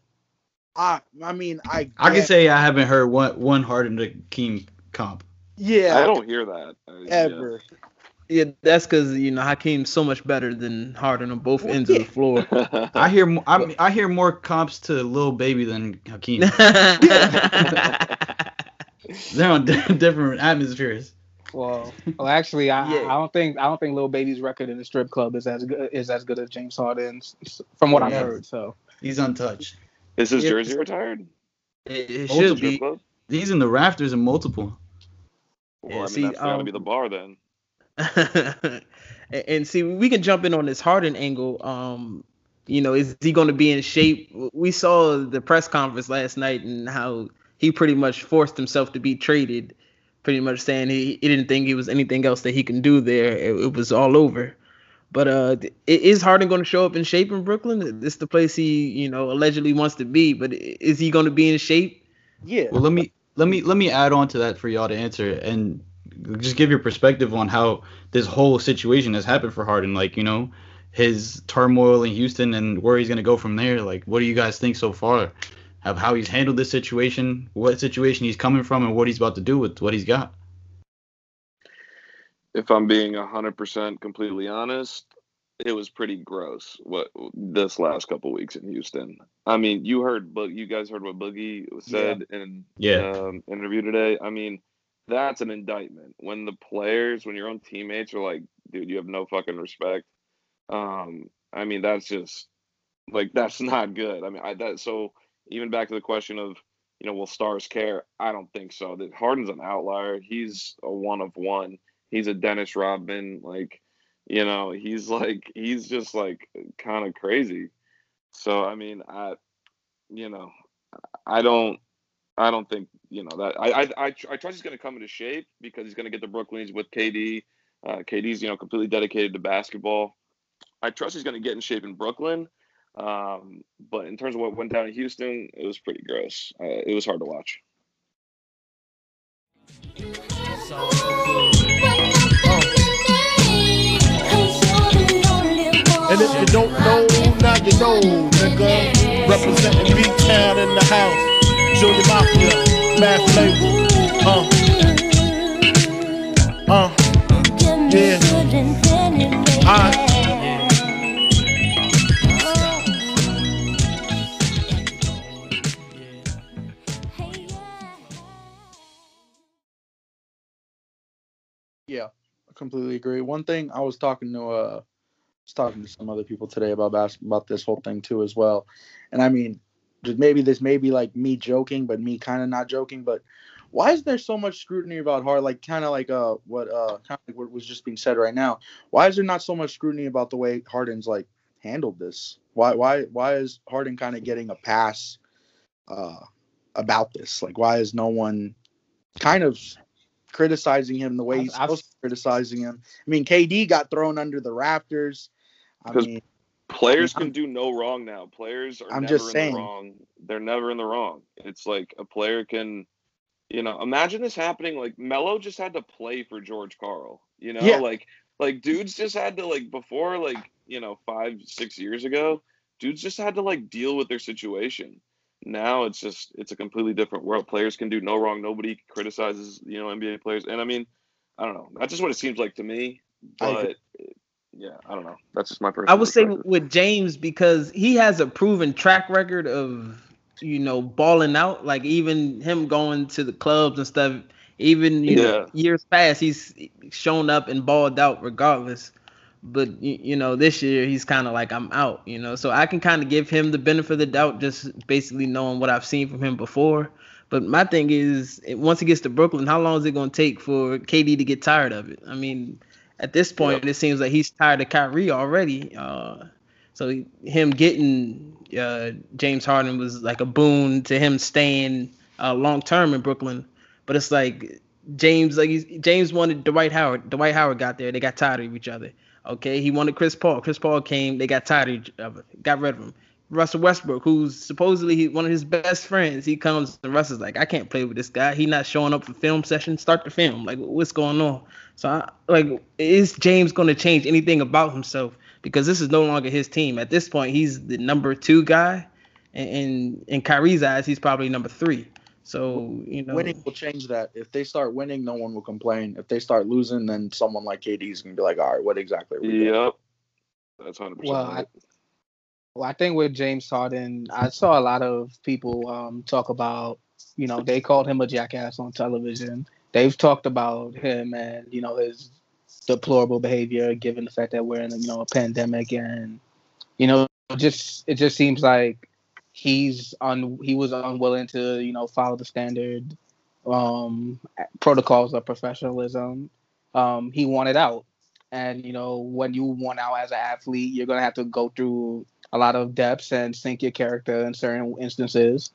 I I mean I I can say I haven't heard one one Harden to Hakeem comp. Yeah, I don't hear that ever. Yeah. yeah that's because you know Hakeem's so much better than Harden on both ends of the floor. *laughs* I hear I, I hear more comps to Lil Baby than Hakeem. *laughs* *laughs* They're on different atmospheres. Well, *laughs* well, actually, I, yeah. I don't think I don't think Lil Baby's record in the strip club is as good is as good as James Harden's, from what yeah. I've heard. So he's untouched. Is his jersey retired? It, it should be. He's in the rafters and multiple. Well, yeah, I mean, see, that's um, gotta be the bar then. *laughs* and see, we can jump in on this Harden angle. Um, you know, is he going to be in shape? We saw the press conference last night and how he pretty much forced himself to be traded, pretty much saying he, he didn't think he was anything else that he can do there. It, it was all over. But uh, is Harden going to show up in shape in Brooklyn? This the place he, you know, allegedly wants to be. But is he going to be in shape? Yeah. Well, let me let me let me add on to that for y'all to answer and just give your perspective on how this whole situation has happened for Harden. Like, you know, his turmoil in Houston and where he's going to go from there. Like, what do you guys think so far of how he's handled this situation, what situation he's coming from, and what he's about to do with what he's got? if I'm being hundred percent completely honest, it was pretty gross what this last couple weeks in Houston. I mean, you heard, but you guys heard what Boogie said yeah. in yeah um, interview today. I mean, that's an indictment when the players, when your own teammates are like, dude, you have no fucking respect. Um, I mean, that's just like that's *laughs* not good. I mean, I that so even back to the question of you know, will stars care? I don't think so. That Harden's an outlier. He's a one of one he's a Dennis Rodman. Like, you know, he's *laughs* like he's just like kind of crazy. So I mean, I, you know, I don't, I don't think you know that I I I, I trust he's going to come into shape because he's going to get the Brooklyn's with KD. Uh, KD's you know completely dedicated to basketball. I trust he's going to get in shape in Brooklyn. Um, but in terms of what went down in Houston, it was pretty gross. Uh, it was hard to watch. And if you don't know, now you know, nigga. Representing B-Town in the house. Junior Mafia, Math Label. Uh. Uh. Yeah. I. completely agree. One thing I was talking to uh was talking to some other people today about basketball, about this whole thing too as well. And I mean, just maybe this may be like me joking, but me kind of not joking. But why is there so much scrutiny about Hard? Like kind of like uh what uh kind of like what was just being said right now. Why is there not so much scrutiny about the way Harden's like handled this? Why why why is Harden kind of getting a pass uh about this? Like why is no one kind of criticizing him the way he's I've, supposed to criticizing him? I mean, KD got thrown under the rafters. Because players I mean, players can do no wrong now. Players are I'm never just saying. in the wrong. They're never in the wrong. It's like a player can, you know, imagine this happening. Like Melo just had to play for George Karl. You know, yeah. like like dudes just had to like before like you know five six years ago, dudes just had to like deal with their situation. Now it's just it's a completely different world. Players can do no wrong. Nobody criticizes you know NBA players, and I mean, I don't know. That's just what it seems like to me. But yeah, I don't know. That's just my personal. I would say with James because he has a proven track record of you know balling out. Like even him going to the clubs and stuff. Even you yeah. know years past, he's shown up and balled out regardless. But you know this year he's kind of like I'm out. You know, so I can kind of give him the benefit of the doubt, just basically knowing what I've seen from him before. But my thing is, once he gets to Brooklyn, how long is it going to take for KD to get tired of it? I mean, at this point, it seems like he's tired of Kyrie already. Uh, so him getting uh, James Harden was like a boon to him staying uh, long term in Brooklyn. But it's like James like James wanted Dwight Howard. Dwight Howard got there. They got tired of each other. Okay, he wanted Chris Paul. Chris Paul came. They got tired of each other. Got rid of him. Russell Westbrook, who's supposedly one of his best friends, he comes and Russ is like, I can't play with this guy. He not showing up for film session. Start the film. Like, what's going on? So, I, like, is James going to change anything about himself? Because this is no longer his team. At this point, he's the number two guy, and in, in Kyrie's eyes, he's probably number three. So you know, winning will change that. If they start winning, no one will complain. If they start losing, then someone like KD is gonna be like, all right, what exactly? Are we yep, doing? that's hundred percent. Well, well, I think with James Harden, I saw a lot of people um, talk about, you know, they called him a jackass on television. They've talked about him and you know his deplorable behavior, given the fact that we're in you know a pandemic and you know just it just seems like he's on he was unwilling to you know follow the standard um, protocols of professionalism. Um, he wanted out, and you know when you want out as an athlete, you're gonna have to go through a lot of depths and sink your character in certain instances.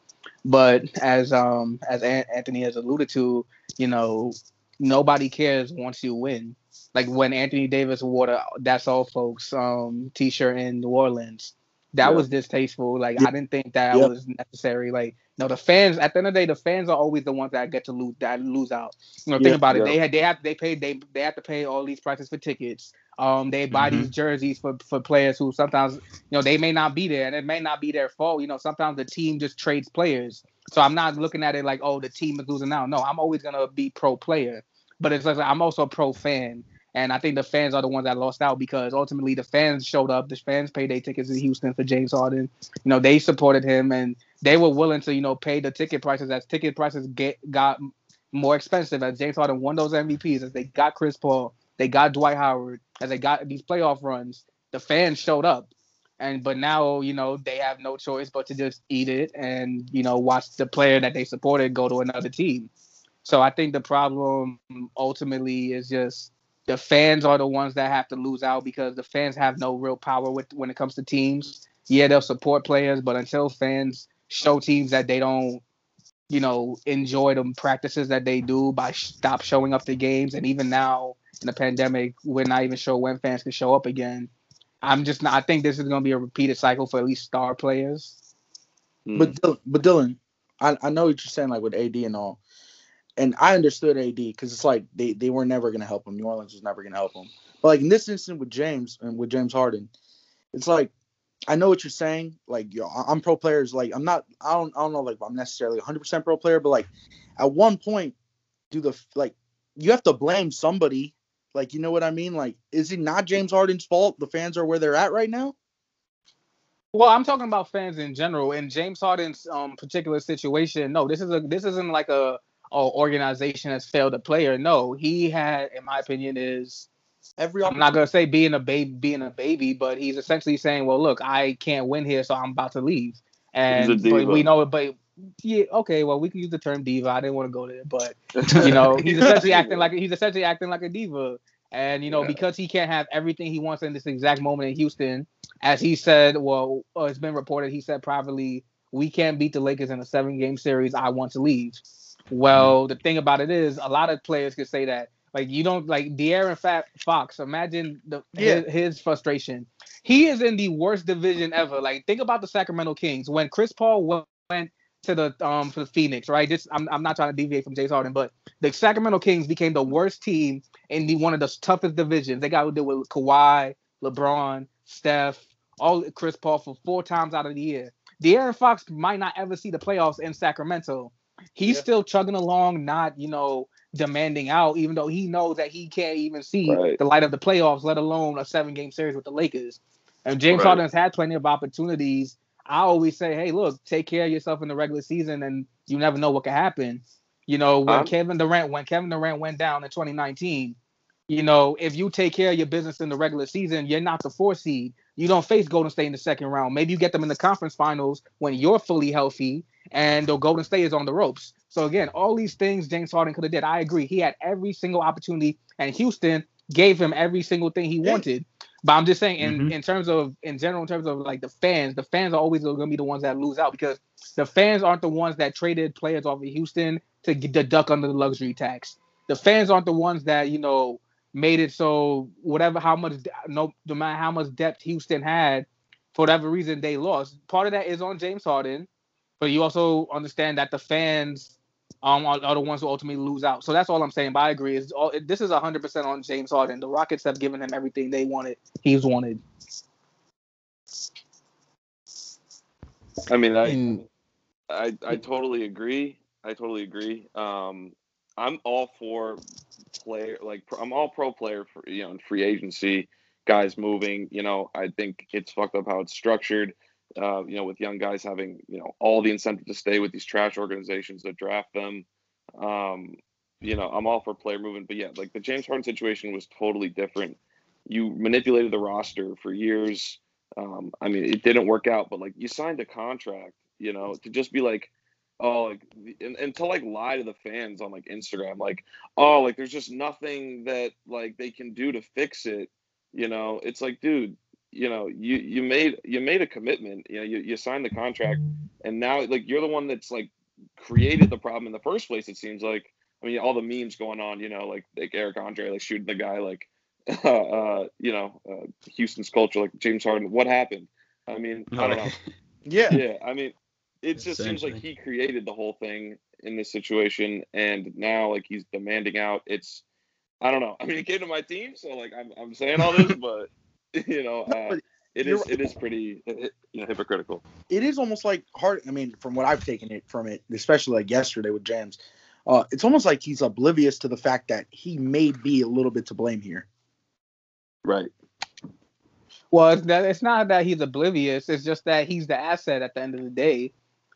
But as um as Anthony has alluded to, you know, nobody cares once you win. Like when Anthony Davis wore the "That's All, Folks" um T-shirt in New Orleans, that yeah. was distasteful. Like yeah. I didn't think that yeah. was necessary. Like no, the fans at the end of the day, the fans are always the ones that get to lose that lose out. You know, think about it. They had they have they paid they they have to pay all these prices for tickets. Um, they buy mm-hmm. these jerseys for, for players who sometimes, you know, they may not be there and it may not be their fault. You know, sometimes the team just trades players. So I'm not looking at it like, oh, the team is losing out. No, I'm always gonna be pro player, but it's like I'm also pro fan. And I think the fans are the ones that lost out because ultimately the fans showed up. The fans paid their tickets in Houston for James Harden. You know, they supported him and they were willing to, you know, pay the ticket prices as ticket prices get got more expensive as James Harden won those MVPs, as they got Chris Paul, they got Dwight Howard, as they got these playoff runs, the fans showed up. And but now, you know, they have no choice but to just eat it and, you know, watch the player that they supported go to another team. So I think the problem ultimately is just the fans are the ones that have to lose out because the fans have no real power with when it comes to teams. Yeah, they'll support players, but until fans show teams that they don't, you know, enjoy the practices that they do by stop showing up to games, and even now in the pandemic, we're not even sure when fans can show up again. I'm just not. I think this is going to be a repeated cycle for at least star players. Mm. But but Dylan, I, I know what you're saying, like with AD and all, and I understood AD because it's like they they were never going to help him. New Orleans was never going to help him. But like in this instance with James and with James Harden, it's like I know what you're saying. Like yo, I'm pro players. Like I'm not. I don't. I don't know. Like I'm necessarily 100 percent pro player, but like at one point, do the like you have to blame somebody like, you know what I mean? Like, is it not James Harden's fault the fans are where they're at right now? Well, I'm talking about fans in general. In James Harden's um, particular situation, no, this is a this isn't like a, a organization that's failed a player. No, he had, in my opinion, is every. I'm not gonna say being a baby, being a baby, but he's essentially saying, "Well, look, I can't win here, so I'm about to leave." And but we know, it but yeah, okay, well, we can use the term diva. I didn't want to go there, but *laughs* you know, he's essentially acting like he's essentially acting like a diva. And you know, yeah. because he can't have everything he wants in this exact moment in Houston, as he said, well, uh, it's been reported, he said privately, we can't beat the Lakers in a seven game series. I want to leave. Well, the thing about it is, a lot of players could say that. Like you don't like De'Aaron Fat Fox. Imagine the yeah. his, his frustration. He is in the worst division ever. Like think about the Sacramento Kings when Chris Paul went to the um for the Phoenix, right? Just I'm, I'm not trying to deviate from James Harden, but the Sacramento Kings became the worst team in the one of the toughest divisions. They got to deal with Kawhi, LeBron, Steph, all Chris Paul for four times out of the year. De'Aaron Fox might not ever see the playoffs in Sacramento. He's yeah. still chugging along, not you know demanding out, even though he knows that he can't even see right. the light of the playoffs, let alone a seven game series with the Lakers. And James right. Harden has had plenty of opportunities I always say, hey, look, take care of yourself in the regular season, and you never know what can happen. You know, when um, Kevin Durant when Kevin Durant went down in 2019, you know, if you take care of your business in the regular season, you're not the four seed. You don't face Golden State in the second round. Maybe you get them in the conference finals when you're fully healthy, and the Golden State is on the ropes. So again, all these things James Harden could have did. I agree. He had every single opportunity, and Houston gave him every single thing he wanted. But I'm just saying, in, mm-hmm. in terms of in general, in terms of like the fans, the fans are always going to be the ones that lose out because the fans aren't the ones that traded players off of Houston to, get, the duck under the luxury tax. the fans aren't the ones that you know made it so whatever how much no no matter how much depth Houston had, for whatever reason they lost. Part of that is on James Harden, but you also understand that the fans um are, are the ones who ultimately lose out. So that's all I'm saying. But I agree. Is all this is 100 percent on James Harden. The Rockets have given him everything they wanted. He's wanted. I mean, I, I, I totally agree. I totally agree. Um, I'm all for player, like I'm all pro player for you know in free agency, guys moving. You know, I think it's fucked up how it's structured. Uh, you know, with young guys having you know all the incentive to stay with these trash organizations that draft them. Um, you know, I'm all for player movement, but yeah, like the James Harden situation was totally different. You manipulated the roster for years. Um, I mean, it didn't work out, but like you signed a contract, you know, to just be like, oh, like, and, and to like lie to the fans on like Instagram, like, oh, like there's just nothing that like they can do to fix it. You know, it's like, dude, you know, you you made you made a commitment. You know, you you signed the contract, and now like you're the one that's like created the problem in the first place. It seems like. I mean, all the memes going on, you know, like like Eric Andre like shooting the guy like *laughs* uh, uh, you know, uh, Houston's culture, like James Harden. What happened? I mean, I don't know. *laughs* yeah, yeah. I mean, it just seems like he created the whole thing in this situation, and now like he's demanding out. It's, I don't know. *laughs* I mean, he came to my team, so like I'm I'm saying all this, but *laughs* you know, uh, it is it is pretty you know hypocritical. It is almost like hard. I mean, from what I've taken it from it, especially like yesterday with James. Uh, it's almost like he's oblivious to the fact that he may be a little bit to blame here. Right. Well, it's, that, it's not that he's oblivious. It's just that he's the asset at the end of the day.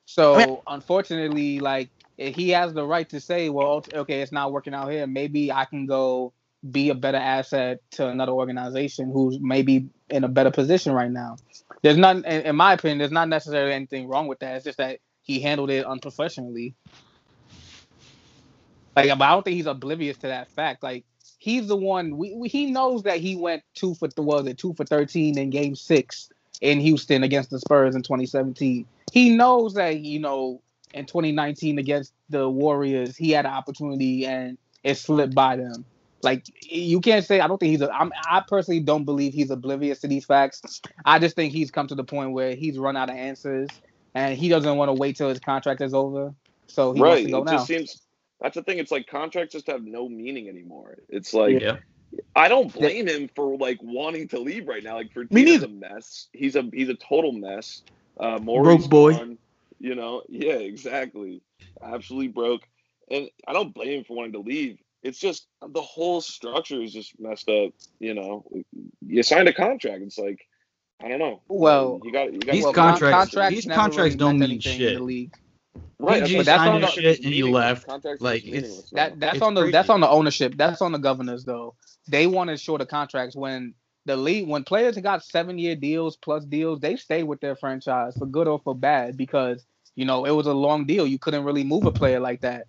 So I mean, unfortunately, like he has the right to say, well, okay, it's not working out here. Maybe I can go be a better asset to another organization who's maybe in a better position right now. There's not, in my opinion, there's not necessarily anything wrong with that. It's just that he handled it unprofessionally. Like, I don't think he's oblivious to that fact. Like, he's the one. We, we, he knows that he went two for was it two for thirteen in Game Six in Houston against the Spurs in 2017. He knows that you know in 2019 against the Warriors he had an opportunity and it slipped by them. Like you can't say I don't think he's. A, I'm, I personally don't believe he's oblivious to these facts. I just think he's come to the point where he's run out of answers and he doesn't want to wait till his contract is over. So he right. wants to go it now. Just seems that's the thing. It's like contracts just have no meaning anymore. It's like yeah. I don't blame him for like wanting to leave right now. Like for me neither. a mess. He's a he's a total mess. Uh, broke boy. Gone, you know, yeah, exactly. Absolutely broke. And I don't blame him for wanting to leave. It's just the whole structure is just messed up. You know, you signed a contract. It's like I don't know. Well, um, you got you got these contracts. These contracts don't mean shit. League, Right, but that's on the shit and you left. Like it's that that's it's on the crazy. that's on the ownership. That's on the governors though. They wanted shorter contracts when the league when players got seven year deals plus deals, they stayed with their franchise for good or for bad because you know it was a long deal. You couldn't really move a player like that.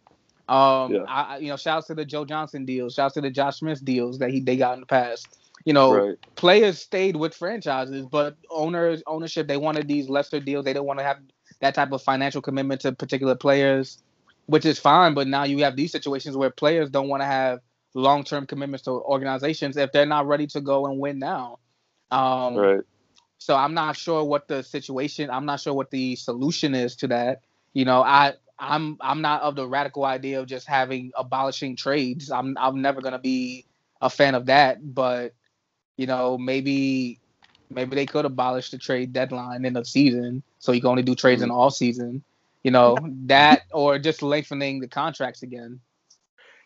Um, yeah. I, you know, shouts to the Joe Johnson deals, shouts to the Josh Smith deals that he they got in the past. You know, right. players stayed with franchises, but owners ownership they wanted these lesser deals. They didn't want to have that type of financial commitment to particular players, which is fine. But now you have these situations where players don't want to have long term commitments to organizations if they're not ready to go and win now. Um, right. So I'm not sure what the situation. I'm not sure what the solution is to that. You know, I I'm I'm not of the radical idea of just having abolishing trades. I'm I'm never gonna be a fan of that. But you know, maybe maybe they could abolish the trade deadline in the season, so you can only do trades in the off season. You know that, or just lengthening the contracts again.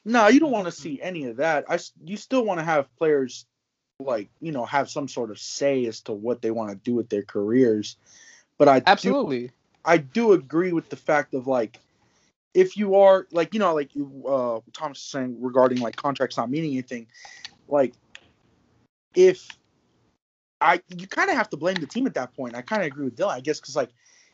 No, you don't want to mm-hmm. see any of that. I you still want to have players like you know have some sort of say as to what they want to do with their careers. But I absolutely, do, I do agree with the fact of like if you are like you know like uh Thomas is saying regarding like contracts not meaning anything, like if I you kind of have to blame the team at that point. I kind of agree with Dylan, I guess, because like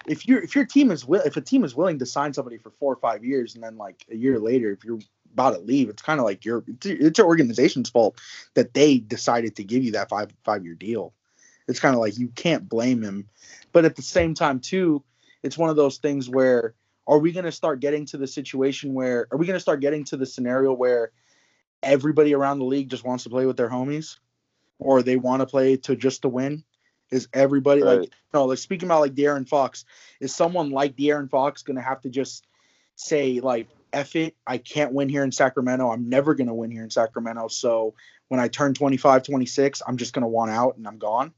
if your if your team is will if a team is willing to sign somebody for four or five years and then like a year later if you're about to leave, it's kind of like your it's your organization's fault that they decided to give you that five five year deal. It's kind of like you can't blame him, but at the same time too, it's one of those things where are we going to start getting to the situation where are we going to start getting to the scenario where everybody around the league just wants to play with their homies, or they want to play to just to win. Is everybody right. like no? Like speaking about like De'Aaron Fox, is someone like De'Aaron Fox gonna have to just say like F it, I can't win here in Sacramento. I'm never gonna win here in Sacramento. So when I turn 25, 26, I'm just gonna want out and I'm gone.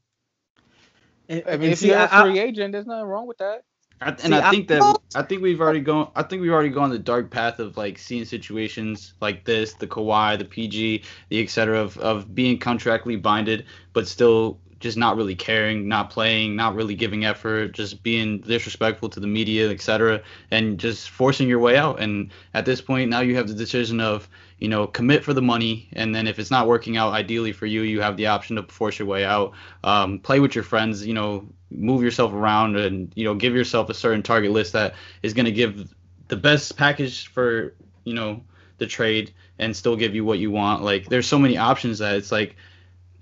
I mean, if you're a free agent, there's nothing wrong with that. I, and See, I think that I think we've already gone. I think we've already gone the dark path of like seeing situations like this, the Kawhi, the PG, the etc. of of being contractually binded, but still just not really caring, not playing, not really giving effort, just being disrespectful to the media, etc., and just forcing your way out. And at this point, now you have the decision of you know commit for the money, and then if it's not working out ideally for you, you have the option to force your way out, um, play with your friends, you know, move yourself around, and you know give yourself a certain target list that is going to give the best package for you know the trade and still give you what you want. Like there's so many options that it's like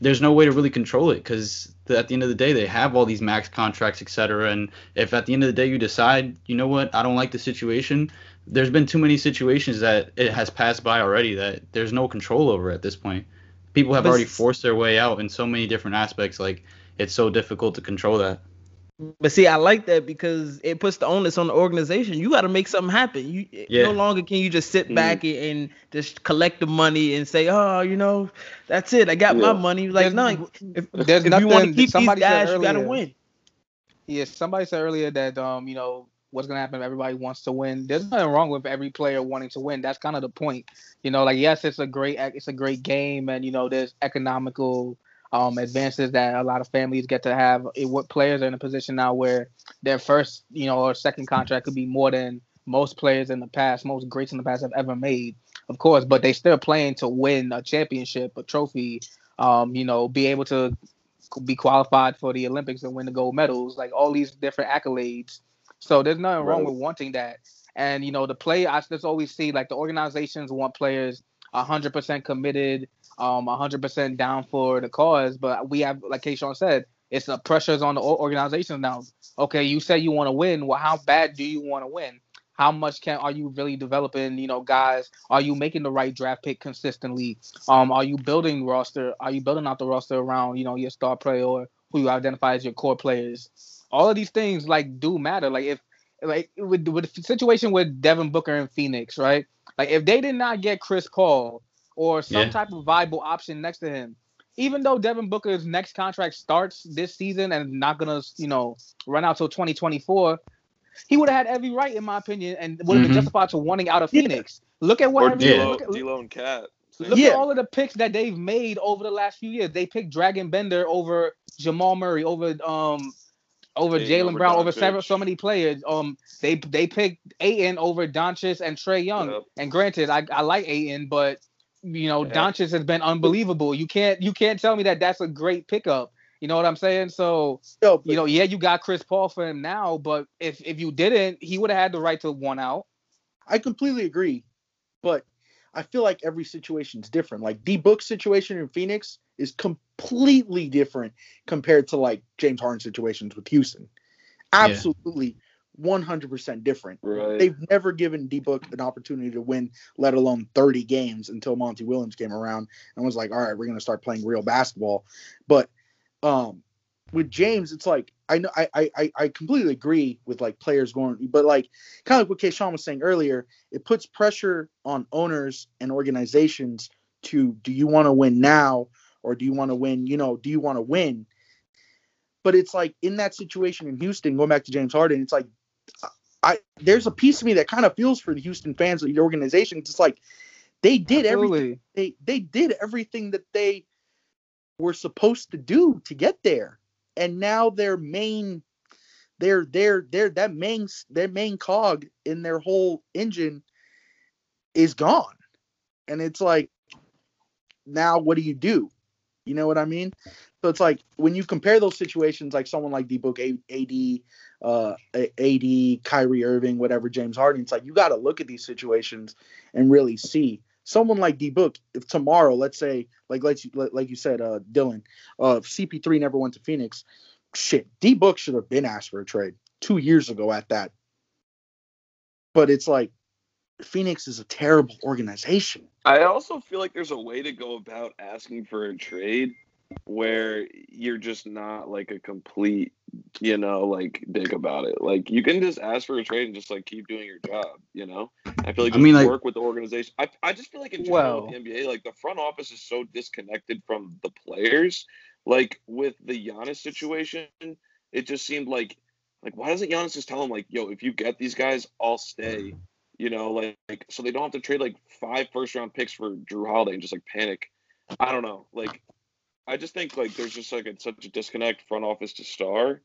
there's no way to really control it because at the end of the day they have all these max contracts etc and if at the end of the day you decide you know what? I don't like the situation there's been too many situations that it has passed by already that there's no control over at this point people have already forced their way out in so many different aspects like it's so difficult to control that but see, I like that because it puts the onus on the organization. You got to make something happen. You yeah. no longer can you just sit mm-hmm. back and, and, just collect the money and say, "Oh, you know, that's it. I got yeah. my money." Like, no, if, there's if nothing, you want to keep these guys, you got to win. Yeah, somebody said earlier that um, you know, what's gonna happen if everybody wants to win. There's nothing wrong with every player wanting to win. That's kind of the point. You know, like yes, it's a great it's a great game, and you know, there's economical um, advances that a lot of families get to have. It, what players are in a position now where their first, you know, or second contract could be more than most players in the past, most greats in the past have ever made, of course. But they still playing to win a championship, a trophy. Um, you know, be able to be qualified for the Olympics and win the gold medals, like all these different accolades. So there's nothing right. wrong with wanting that. And you know, the play I just always see like the organizations want players 100% committed um 100% down for the cause, but we have, like Kayshawn said, it's the pressures on the organization now. Okay, you say you want to win. Well, how bad do you want to win? How much can are you really developing? You know, guys, are you making the right draft pick consistently? Um, are you building roster? Are you building out the roster around you know your star player or who you identify as your core players? All of these things like do matter. Like if like with with the situation with Devin Booker and Phoenix, right? Like if they did not get Chris Paul, or some yeah. type of viable option next to him. Even though Devin Booker's next contract starts this season and not gonna, you know, run out till 2024, he would have had every right, in my opinion, and would have mm-hmm. been justified to wanting out of Phoenix. Yeah. Look at what or D'Lo, look, D'Lo and KAT. Look yeah. at all of the picks that they've made over the last few years. They picked Dragan Bender over Jamal Murray, over um over Jaylen Brown, over several so many players. Um, they they picked Ayton over Doncic and Trae Young. Yep. And granted, I, I like Ayton, but you know, yeah. Doncic has been unbelievable. You can't you can't tell me that that's a great pickup. You know what I'm saying? So Yo, you know, yeah, you got Chris Paul for him now, but if if you didn't, he would have had the right to one out. I completely agree, but I feel like every situation is different. Like D Book situation in Phoenix is completely different compared to like James Harden situations with Houston. Absolutely. Yeah 100% different. Right. They've never given D Book an opportunity to win, let alone 30 games until Monty Williams came around and was like, all right, we're going to start playing real basketball. But um, with James, it's like, I know I, I I completely agree with like players going, but like kind of like what Kayshawn was saying earlier, it puts pressure on owners and organizations to do you want to win now or do you want to win, you know, do you want to win? But it's like in that situation in Houston, going back to James Harden, it's like I there's a piece of me that kind of feels for the Houston fans of the organization. It's like they did Absolutely. everything they they did everything that they were supposed to do to get there, and now their main their their their that main their main cog in their whole engine is gone, and it's like now what do you do? You know what I mean? So it's like when you compare those situations, like someone like D Book, AD, uh, AD, Kyrie Irving, whatever, James Harden, it's like you got to look at these situations and really see. Someone like D Book, if tomorrow, let's say, like you, like you said, uh, Dylan, uh, CP3 never went to Phoenix, shit, D Book should have been asked for a trade two years ago at that. But it's like Phoenix is a terrible organization. I also feel like there's a way to go about asking for a trade where you're just not like a complete, you know, like dick about it. Like you can just ask for a trade and just like keep doing your job, you know? I feel like I mean, like, work with the organization. I, I just feel like in general well, with the NBA, like the front office is so disconnected from the players. Like with the Giannis situation, it just seemed like like why doesn't Giannis just tell him like, yo, if you get these guys, I'll stay. You know, like, like so they don't have to trade like five first round picks for Jrue Holiday and just like panic. I don't know. Like I just think like there's just like a, such a disconnect front office to star,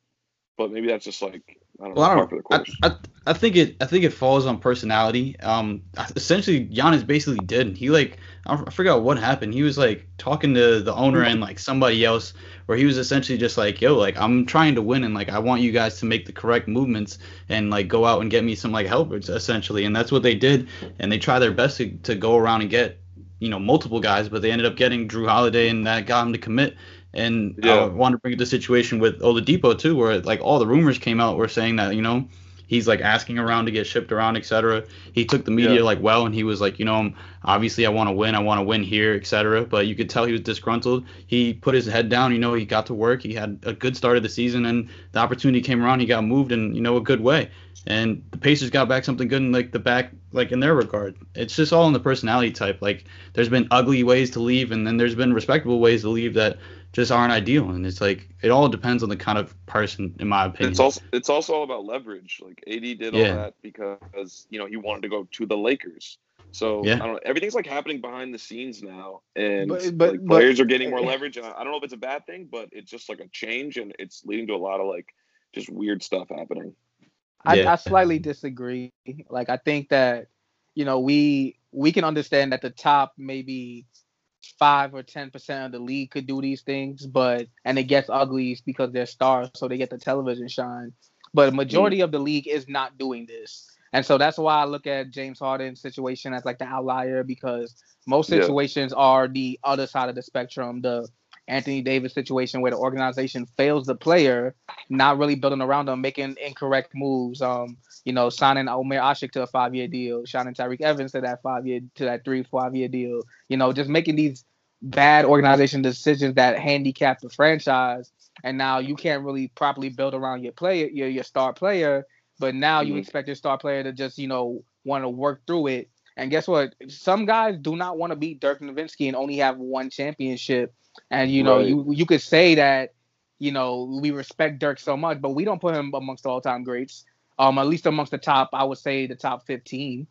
but maybe that's just like I don't well, know. I, don't, I, I, I, think it I think it falls on personality. Um, essentially, Giannis basically did. He like I forgot what happened. He was like talking to the owner and like somebody else, where he was essentially just like, "Yo, like I'm trying to win and like I want you guys to make the correct movements and like go out and get me some like help essentially." And that's what they did, and they try their best to, to go around and get you know multiple guys, but they ended up getting Jrue Holiday, and that got him to commit. And yeah. I wanted to bring up the situation with Oladipo too, where like all the rumors came out were saying that you know he's like asking around to get shipped around, etc. He took the media yeah. like well, and he was like, you know, obviously I want to win, I want to win here, etc. But you could tell he was disgruntled. He put his head down. You know, he got to work. He had a good start of the season, and the opportunity came around. He got moved, in you know a good way. And the Pacers got back something good in like the back, like in their regard. It's just all in the personality type. Like there's been ugly ways to leave, and then there's been respectable ways to leave that just aren't ideal. And it's like it all depends on the kind of person, in my opinion. It's also it's also all about leverage. Like AD did yeah. all that because you know he wanted to go to the Lakers. So yeah. I don't know. Everything's like happening behind the scenes now, and but, but, like, players but, are getting more *laughs* leverage. And I don't know if it's a bad thing, but it's just like a change, and it's leading to a lot of like just weird stuff happening. I, yeah. I slightly disagree. Like I think that you know we we can understand that the top maybe five or ten percent of the league could do these things, but and it gets ugly because they're stars, so they get the television shine. But a majority mm. of the league is not doing this. And so that's why I look at James Harden's situation as like the outlier because most situations yeah. are the other side of the spectrum. The Anthony Davis situation where the organization fails the player, not really building around them, making incorrect moves. Um, you know, signing Omer Asik to a five year deal, signing Tyreke Evans to that five year to that three, five year deal. You know, just making these bad organization decisions that handicap the franchise. And now you can't really properly build around your player, your your star player. But now mm-hmm. you expect your star player to just, you know, want to work through it. And guess what? Some guys do not want to beat Dirk Nowitzki and only have one championship. And you know, right. you you could say that, you know, we respect Dirk so much, but we don't put him amongst all time greats um, at least amongst the top, I would say the top 15.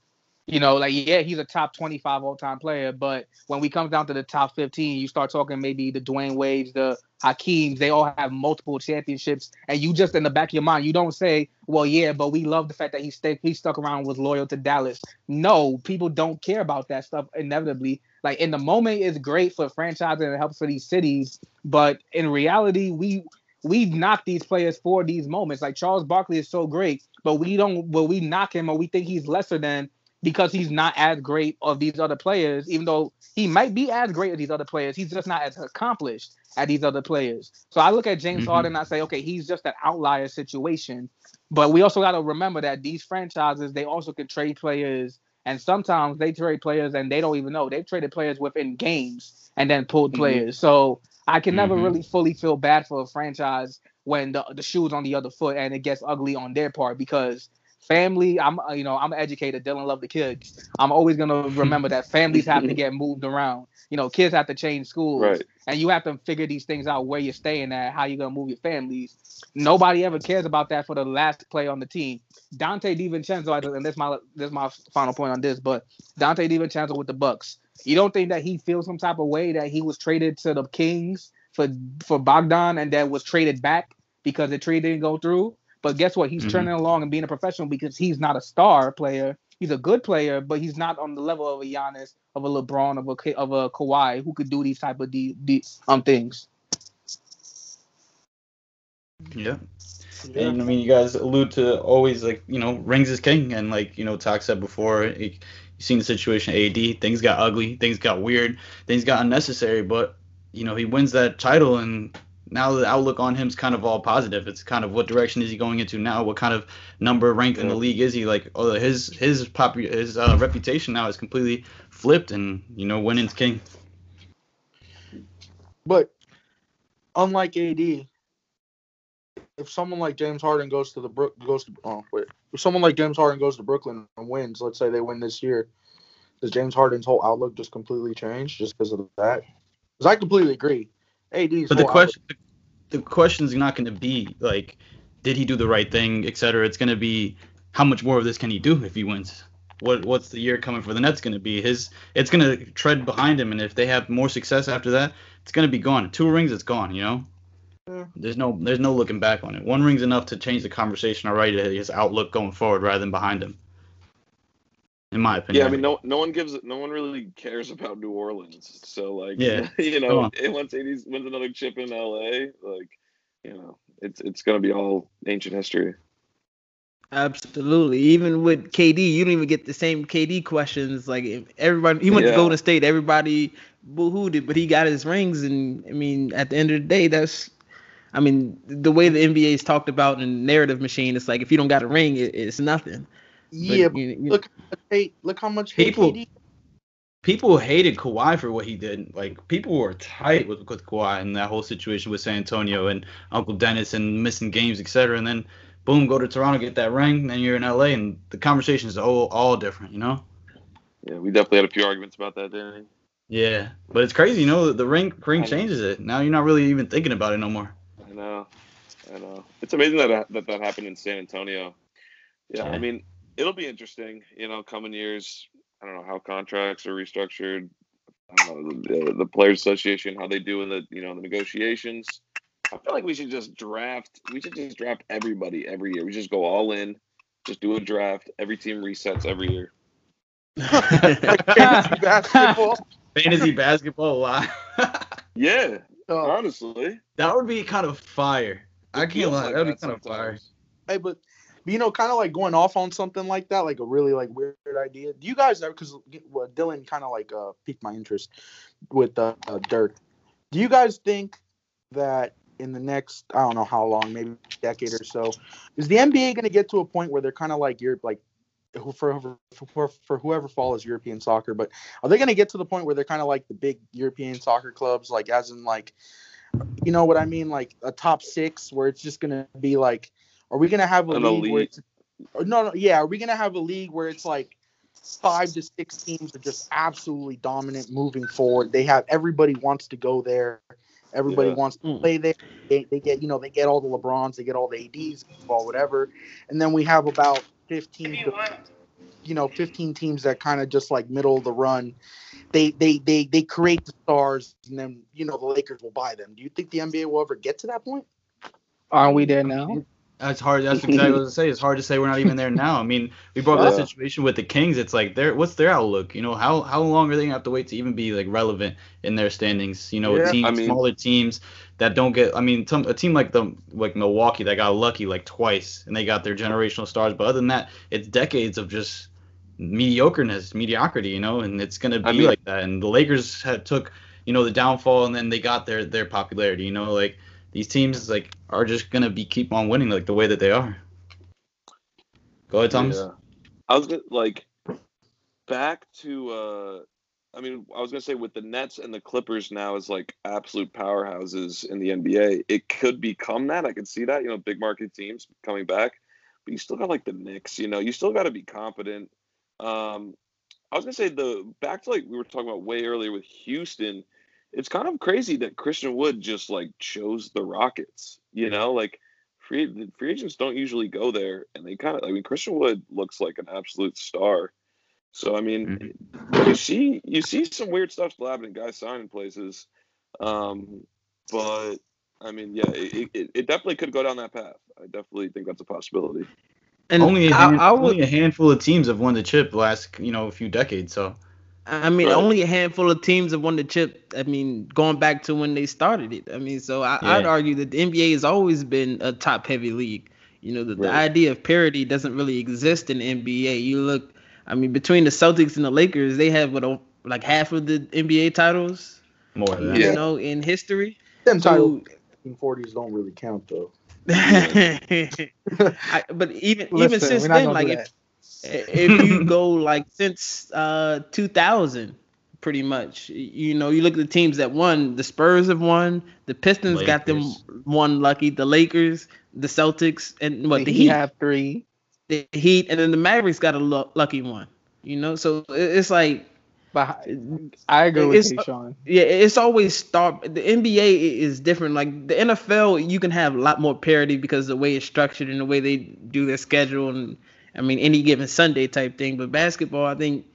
You know, like yeah, he's a top 25 all-time player, but when we come down to the top 15, you start talking maybe the Dwyane Wades, the Hakeems, they all have multiple championships, and you just in the back of your mind, you don't say, well, yeah, but we love the fact that he stayed, he stuck around, was loyal to Dallas. No, people don't care about that stuff. Inevitably, like in the moment, it's great for franchises and it helps for these cities, but in reality, we we knock these players for these moments. Like Charles Barkley is so great, but we don't but we knock him or we think he's lesser than because he's not as great of these other players, even though he might be as great as these other players. He's just not as accomplished at these other players. So I look at James mm-hmm. Harden and I say, okay, he's just an outlier situation. But we also got to remember that these franchises, they also can trade players. And sometimes they trade players and they don't even know. They've traded players within games and then pulled mm-hmm. players. So I can never mm-hmm. really fully feel bad for a franchise when the the shoe's on the other foot and it gets ugly on their part because family i'm uh, you know i'm educated dylan love the kids. I'm always going *laughs* to remember that families have to get moved around. You know kids have to change schools right. and you have to figure these things out where you're staying at how you're going to move your families. Nobody ever cares about that for the last play on the team. Donte divincenzo and this my this my final point on this but donte divincenzo with the bucks. You don't think that he feels some type of way that he was traded to the kings for for Bogdan and then was traded back because the trade didn't go through. But guess what? He's mm-hmm. turning along and being a professional because he's not a star player. He's a good player, but he's not on the level of a Giannis, of a LeBron, of a of a Kawhi who could do these type of de- de- um things. Yeah. yeah. And I mean, you guys allude to always like you know rings is king, and like you know, talk said before, it, you've seen the situation AD. Things got ugly, things got weird, things got unnecessary, but you know, he wins that title and now the outlook on him's kind of all positive. It's kind of what direction is he going into now? What kind of number rank in the league is he? Like, oh, his his pop his uh, reputation now is completely flipped, and you know, winning's king. But unlike AD, if someone like James Harden goes to the Brook goes to oh wait, if someone like James Harden goes to Brooklyn and wins, let's say they win this year, does James Harden's whole outlook just completely change just because of that? Because I completely agree. AD's but the question outlook- the question's not going to be like, did he do the right thing, etc. It's going to be how much more of this can he do if he wins? What what's the year coming for the Nets going to be? His it's going to tread behind him, and if they have more success after that, it's going to be gone. Two rings, it's gone. You know. Yeah. There's no there's no looking back on it. One ring's enough to change the conversation already. His outlook going forward rather than behind him in my opinion. Yeah, I mean, no, no one gives, no one really cares about New Orleans. So like, yeah, *laughs* you know, once AD wins another chip in LA, like, you know, it's it's gonna be all ancient history. Absolutely. Even with KD, you don't even get the same KD questions. Like everybody, he went yeah. to Golden State. Everybody boohooed it, but he got his rings. And I mean, at the end of the day, that's, I mean, the way the NBA is talked about in narrative machine, it's like if you don't got a ring, it, it's nothing. Yeah, but, you, you, look, hate, look how much people people hated Kawhi for what he did. Like people were tight with with Kawhi and that whole situation with San Antonio and Uncle Dennis and missing games, etc. And then boom, go to Toronto, get that ring, then you're in LA, and the conversation is all all different, you know. Yeah, we definitely had a few arguments about that, didn't we? Yeah, but it's crazy, you know. The ring ring changes it. Now you're not really even thinking about it no more. I know, I know. It's amazing that that, that happened in San Antonio. Yeah, yeah. I mean, it'll be interesting, you know, coming years. I don't know how contracts are restructured. Know, the, the Players Association, how they do in the you know the negotiations. I feel like we should just draft. We should just draft everybody every year. We just go all in. Just do a draft. Every team resets every year. *laughs* fantasy basketball. Fantasy basketball live. yeah, oh. honestly, that would be kind of fire. It I can't lie. Like that would be kind sometimes. of fire. Hey, but you know, kind of like going off on something like that, like a really like weird idea. Do you guys ever? Because well, Dylan kind of like uh, piqued my interest with uh, uh, Dirk. Do you guys think that in the next I don't know how long, maybe decade or so, is the NBA going to get to a point where they're kind of like you're like for, for for whoever follows European soccer, but are they going to get to the point where they're kind of like the big European soccer clubs, like as in like, you know what I mean, like a top six, where it's just going to be like are we gonna have a An league elite. where it's no, no, yeah? Are we gonna have a league where it's like five to six teams are just absolutely dominant moving forward? They have everybody wants to go there. Everybody yeah. wants to hmm. play there. They, they, get, you know, they get all the LeBrons, they get all the ADs, or whatever. And then we have about 15, to, you know, 15 teams that kind of just like middle of the run. They, they, they, they create the stars, and then you know the Lakers will buy them. Do you think the NBA will ever get to that point? Are we there now? That's hard. That's exactly what I was to say. It's hard to say we're not even there now. I mean, we brought up that situation with the Kings. It's like, their what's their outlook? You know, how how long are they gonna have to wait to even be like relevant in their standings? You know, yeah, teams, I mean, smaller teams that don't get. I mean, some, a team like the like Milwaukee that got lucky like twice and they got their generational stars. But other than that, it's decades of just mediocreness, mediocrity. You know, and it's gonna be I mean, like that. And the Lakers had took you know the downfall and then they got their their popularity. You know, like these teams like are just gonna be keep on winning like the way that they are. Go ahead, Thomas. Yeah. I was gonna, like back to uh I mean, I was gonna say with the Nets and the Clippers now as like absolute powerhouses in the NBA, it could become that. I could see that, you know, big market teams coming back. But you still got like the Knicks, you know, you still got to be confident. Um, I was gonna say the back to like we were talking about way earlier with Houston it's kind of crazy that Christian Wood just like chose the Rockets. You know, like free free agents don't usually go there, and they kind of. I mean, Christian Wood looks like an absolute star. So I mean, mm-hmm. you see you see some weird stuff happening. Guys signing places, um, but I mean, yeah, it, it, it definitely could go down that path. I definitely think that's a possibility. And only a, hand, I, I would, only a handful of teams have won the chip the last you know a few decades. So I mean, right. only a handful of teams have won the chip. I mean, going back to when they started it. I mean, so I, would argue that the NBA has always been a top heavy league. You know, the, right. the idea of parity doesn't really exist in the NBA. You look, I mean, between the Celtics and the Lakers, they have what like half of the NBA titles. More than you know, in history. Them so, 1940s don't really count though. *laughs* I, but even Listen, even since then, like if, if you *laughs* go like since uh 2000, pretty much, you know, you look at the teams that won. The Spurs have won. The Pistons Lakers. got them one lucky. The Lakers, the Celtics, and what the, the Heat have three. The Heat, and then the Mavericks got a l- lucky one. You know, so it's like but I agree with you, Sean. Yeah, it's always star. The NBA is different. Like the NFL, you can have a lot more parity because the way it's structured and the way they do their schedule, and I mean any given Sunday type thing. But basketball, I think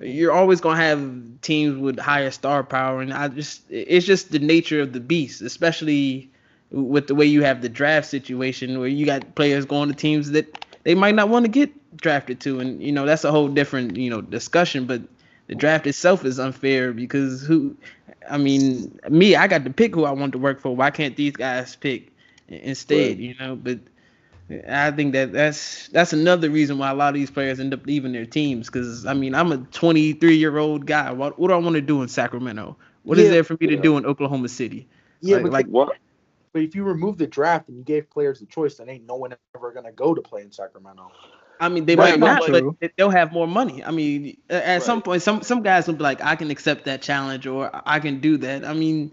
you're always gonna have teams with higher star power, and I just it's just the nature of the beast, especially with the way you have the draft situation where you got players going to teams that they might not want to get drafted to, and you know that's a whole different you know discussion, but the draft itself is unfair because who I mean, me, I got to pick who I want to work for. Why can't these guys pick instead? You know, but I think that that's that's another reason why a lot of these players end up leaving their teams. Because I mean, I'm a 23 year old guy. What what do I want to do in Sacramento? What yeah, is there for me yeah. to do in Oklahoma City? Yeah, like, but like what? But if you remove the draft and you gave players the choice, then ain't no one ever gonna go to play in Sacramento. I mean, they right, might not, but they'll have more money. I mean, at right. some point, some some guys will be like, I can accept that challenge or I can do that. I mean,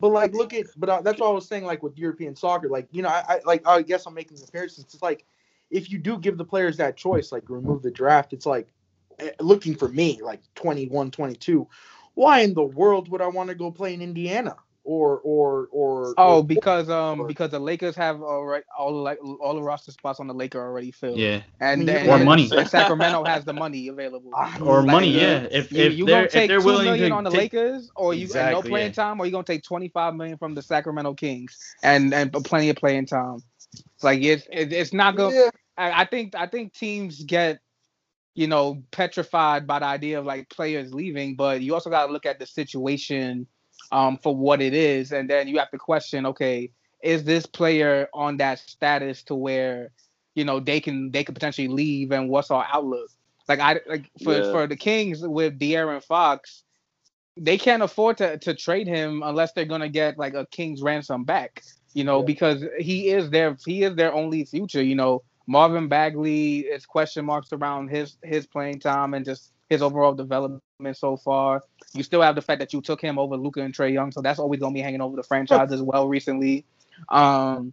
but like, look at, but uh, that's what I was saying. Like with European soccer, like you know, I, I like I guess I'm making comparisons. It's like if you do give the players that choice, like remove the draft, it's like eh, looking for me, like 21, 22. Why in the world would I want to go play in Indiana? Or or or oh or, because um or, because the Lakers have already all the like all the roster spots on the Laker already filled. Yeah, and then or money. Sacramento has the money available. or like, money, yeah. If you, if you they're, gonna take if two million on the take, Lakers, or you exactly, no playing yeah. time, or you gonna take twenty five million from the Sacramento Kings and and plenty of playing time. It's like it's it's not gonna. Yeah. I, I think I think teams get you know petrified by the idea of like players leaving, but you also got to look at the situation um, for what it is, and then you have to question, okay, is this player on that status to where you know they can they could potentially leave, and what's our outlook? Like I like for yeah. for the Kings with De'Aaron Fox, they can't afford to to trade him unless they're gonna get like a King's ransom back. You know, yeah. because he is their he is their only future. You know, Marvin Bagley is question marks around his his playing time and just his overall development so far. You still have the fact that you took him over Luka and Trae Young, so that's always gonna be hanging over the franchise as well recently. Um,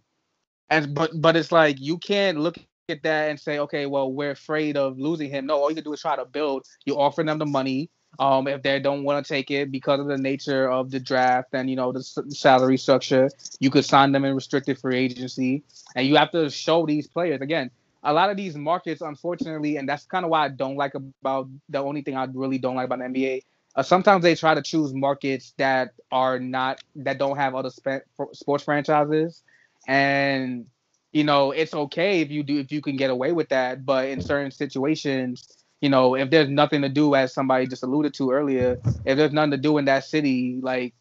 and but but it's like you can't look at that and say, okay, well we're afraid of losing him. No, all you can do is try to build. You offer them the money. Um, if they don't want to take it because of the nature of the draft and you know the salary structure, you could sign them in restricted free agency, and you have to show these players again a lot of these markets, unfortunately, and that's kind of why I don't like about the only thing I really don't like about the NBA. Uh, sometimes they try to choose markets that are not that don't have other sp- sports franchises, and you know it's okay if you do if you can get away with that. But in certain situations, you know, if there's nothing to do, as somebody just alluded to earlier, if there's nothing to do in that city, like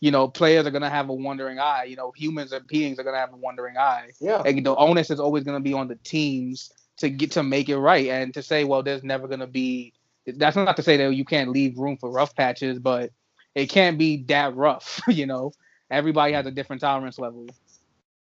you know, players are gonna have a wandering eye. You know, humans and beings are gonna have a wandering eye. Yeah. And the onus is always gonna be on the teams to get to make it right and to say, well, there's never gonna be. That's not to say that you can't leave room for rough patches, but it can't be that rough. *laughs* You know, everybody has a different tolerance level.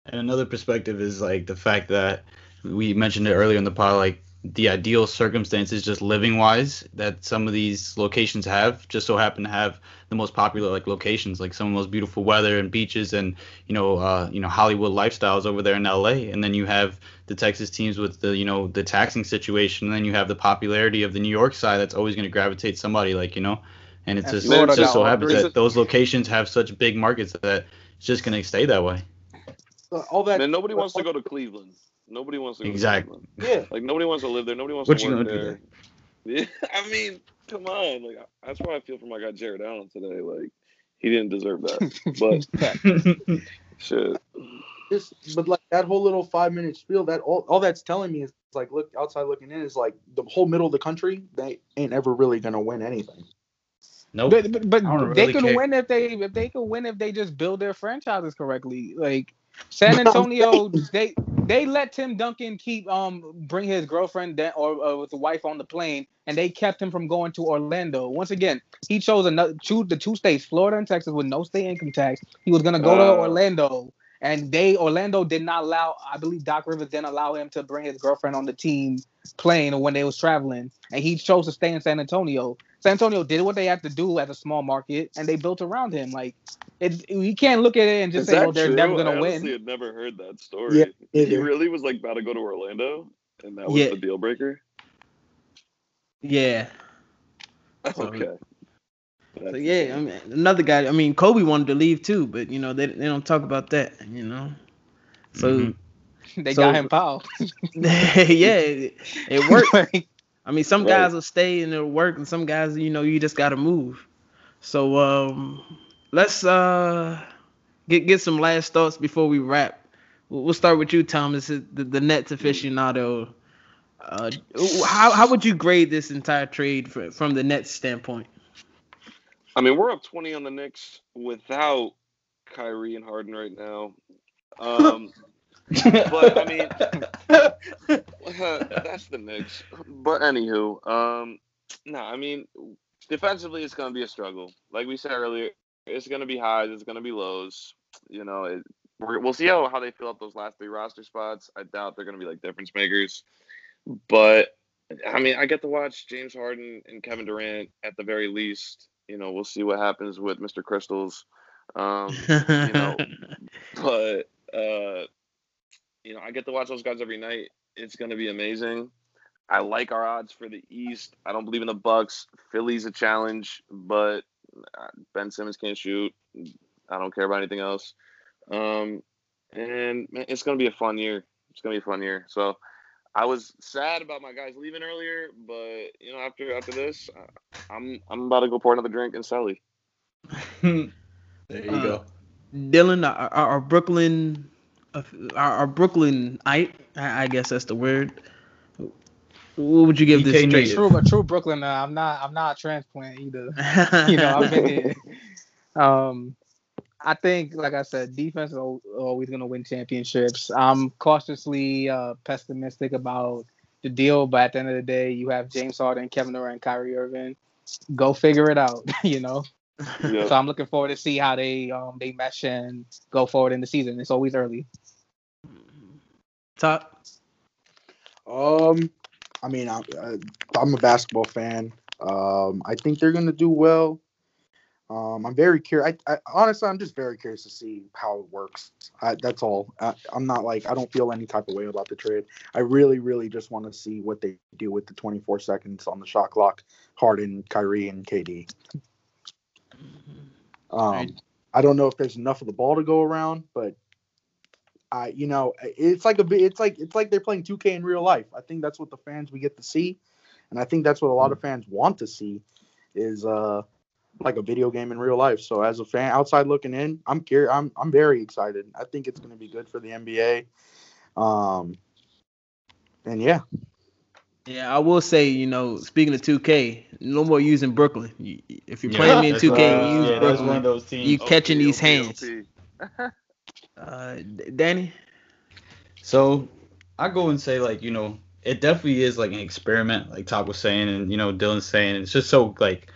And another perspective is like the fact that we mentioned it earlier in the pod, like the ideal circumstances just living wise that some of these locations have just so happen to have the most popular like locations like some of the most beautiful weather and beaches and you know uh, you know Hollywood lifestyles over there in LA and then you have the Texas teams with the you know the taxing situation. And then you have the popularity of the New York side that's always going to gravitate somebody like you know. And it's just, it just so happens that those locations have such big markets that it's just going to stay that way. All that and nobody wants to go to Cleveland Nobody wants to exactly. *laughs* Yeah, like nobody wants to live there. Nobody wants what to work there. Yeah, *laughs* I mean, come on. Like that's why I feel for my guy Jarrett Allen today. Like he didn't deserve that, *laughs* but shit. Just, but like that whole little five minute spiel, that all, all that's telling me is like, look outside looking in is like the whole middle of the country. They ain't ever really gonna win anything. No, nope. but, but, but they really can care. win if they if they can win if they just build their franchises correctly. Like San Antonio, they they let Tim Duncan keep um bring his girlfriend or uh, with the wife on the plane, and they kept him from going to Orlando. Once again, he chose another the two states, Florida and Texas, with no state income tax. He was gonna go uh, to Orlando, and they Orlando did not allow. I believe Doc Rivers didn't allow him to bring his girlfriend on the team plane when they was traveling, and he chose to stay in San Antonio. San Antonio did what they had to do as a small market, and they built around him. Like it, you can't look at it and just Is say, that "Oh, they're true? never gonna win." honestly had never heard that story. Yeah, he really was like about to go to Orlando, and that was Yeah. the deal breaker. Yeah. *laughs* So- Okay. So yeah, I mean, another guy. I mean, Kobe wanted to leave too, but you know they they don't talk about that. You know, so Mhm. *laughs* They So- got him fouled. *laughs* yeah, it, it worked. Like, I mean, some Right. guys will stay and it'll work, and some guys, you know, you just gotta move. So um, let's uh get get some last thoughts before we wrap. We'll we'll start with you, Thomas, the, the Nets aficionado. Uh, how how would you grade this entire trade fr- from the Nets standpoint? I mean, we're up 20 on the Knicks without Kyrie and Harden right now. Um, *laughs* but I mean, *laughs* that's the Knicks. But anywho, um, no, I mean, defensively, it's going to be a struggle. Like we said earlier, it's going to be highs, it's going to be lows. You know, it, we're, we'll see how, how they fill up those last three roster spots. I doubt they're going to be like difference makers. But I mean, I get to watch James Harden and Kevin Durant at the very least. You know, we'll see what happens with Mr. Crystals. Um, you know, *laughs* but uh, you know, I get to watch those guys every night. It's going to be amazing. I like our odds for the East. I don't believe in the Bucks. Philly's a challenge, but Ben Simmons can't shoot. I don't care about anything else. Um, and it's going to be a fun year. It's going to be a fun year. So I was sad about my guys leaving earlier, but you know, after after this, uh, I'm I'm about to go pour another drink in Sally. *laughs* there you Uh, go. Dylan, our, our our Brooklyn, uh, our, our Brooklyn, I I guess that's the word. What would you give this DK trade? native. true, but true Brooklyn. Uh, I'm not. I'm not a transplant either. *laughs* you know, I've been here. Um, I think, like I said, defense is always going to win championships. I'm cautiously uh, pessimistic about the deal, but at the end of the day, you have James Harden, Kevin Durant, Kyrie Irving. Go figure it out. *laughs* You know. Yeah. So I'm looking forward to see how they um they mesh and go forward in the season. It's always early. Top. Um, I mean, I, I'm a basketball fan. Um, I think they're gonna do well. Um, I'm very curious. I, I honestly, I'm just very curious to see how it works. I, that's all. I, I'm not like I don't feel any type of way about the trade. I really, really just want to see what they do with the 24 seconds on the shot clock. Harden, Kyrie, and KD. Um, I don't know if there's enough of the ball to go around, but I, you know, it's like a bit. It's like it's like they're playing 2K in real life. I think that's what the fans we get to see, and I think that's what a lot of fans want to see, is uh like a video game in real life. So as a fan outside looking in, I'm curious. I'm I'm very excited. I think it's going to be good for the NBA. Um, and yeah, Yeah, I will say, you know, speaking of 2K, no more using Brooklyn. You- If you're Yeah, playing me in 2K, one- you use yeah, that's one of Brooklyn. those teams. You catching OP, these OP, hands. OP. *laughs* Uh, Danny. So I go and say like you know it definitely is like an experiment, like Top was saying, and you know Dylan's saying. It's just so like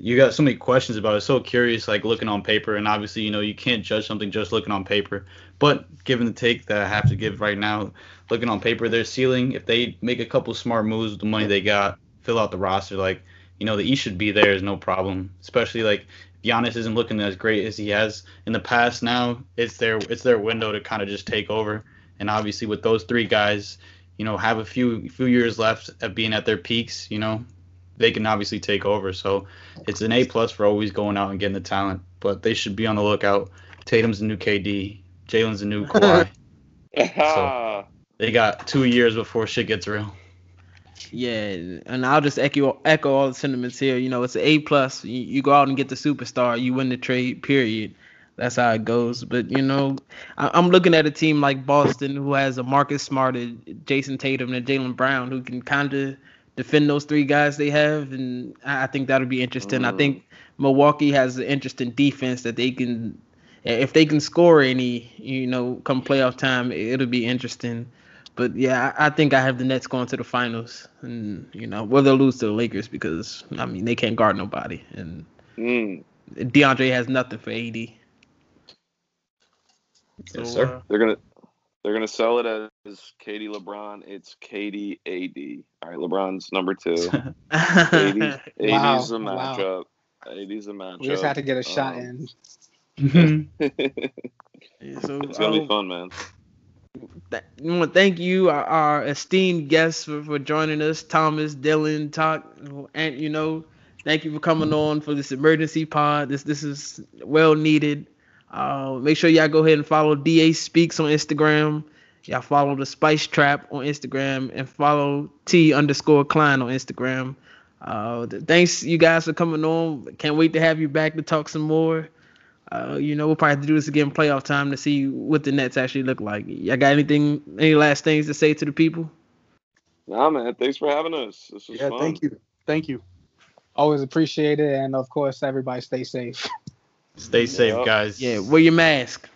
you got so many questions about it. So curious, like looking on paper, and obviously you know you can't judge something just looking on paper. But given the take that I have to give right now, looking on paper, their ceiling, if they make a couple smart moves with the money they got, fill out the roster, like you know the East should be there is no problem. Especially like Giannis isn't looking as great as he has in the past. Now it's their it's their window to kind of just take over. And obviously with those three guys, you know, have a few few years left of being at their peaks, you know, they can obviously take over. So it's an A plus for always going out and getting the talent. But they should be on the lookout. Tatum's the new KD. Jaylen's the new *laughs* Kawhi. *laughs* So- they got two years before shit gets real. Yeah, and I'll just echo echo all the sentiments here. You know, it's an A plus. You, you go out and get the superstar, you win the trade. Period. That's how it goes. But you know, I, I'm looking at a team like Boston who has a Marcus Smart, Jayson Tatum, and Jaylen Brown who can kind of defend those three guys they have, and I I think that'll be interesting. I think mm-hmm. Milwaukee has an interesting defense that they can, if they can score any, you know, come playoff time, it'll be interesting. But yeah, I, I think I have the Nets going to the finals, and you know, whether they'll lose to the Lakers because I mean they can't guard nobody, and Mm. DeAndre has nothing for AD. So, yes, sir. Uh, they're gonna they're gonna sell it as KD LeBron. It's KD AD. All right, LeBron's number two. *laughs* AD, AD's *laughs* the matchup. Wow. AD's the matchup. We just had to get a shot um, in. yeah, *laughs* so, it's gonna um, be fun, man. Th- want to thank you, our, our esteemed guests, for, for, joining us, Thomas, Dylan, Talk, and you know, thank you for coming on for this emergency pod. This this is well needed. Uh, make sure y'all go ahead and follow Da Speaks on Instagram. Y'all follow the Spice Trap on Instagram and follow T underscore Klein on Instagram. Uh, thanks you guys for coming on. Can't wait to have you back to talk some more. Uh, you know, we'll probably have to do this again playoff time to see what the Nets actually look like. Y'all got anything, any last things to say to the people? Nah, man. Thanks for having us. This was yeah, fun. thank you. Thank you. Always appreciate it, and of course, everybody stay safe. Stay safe, yep. guys. Yeah, wear your mask.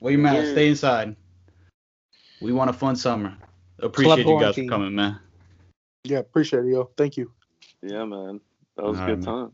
Wear your mask. Stay inside. We want a fun summer. Appreciate Club you guys for coming, man. Yeah, appreciate it, yo. Thank you. Yeah, man. That was All a good right, time.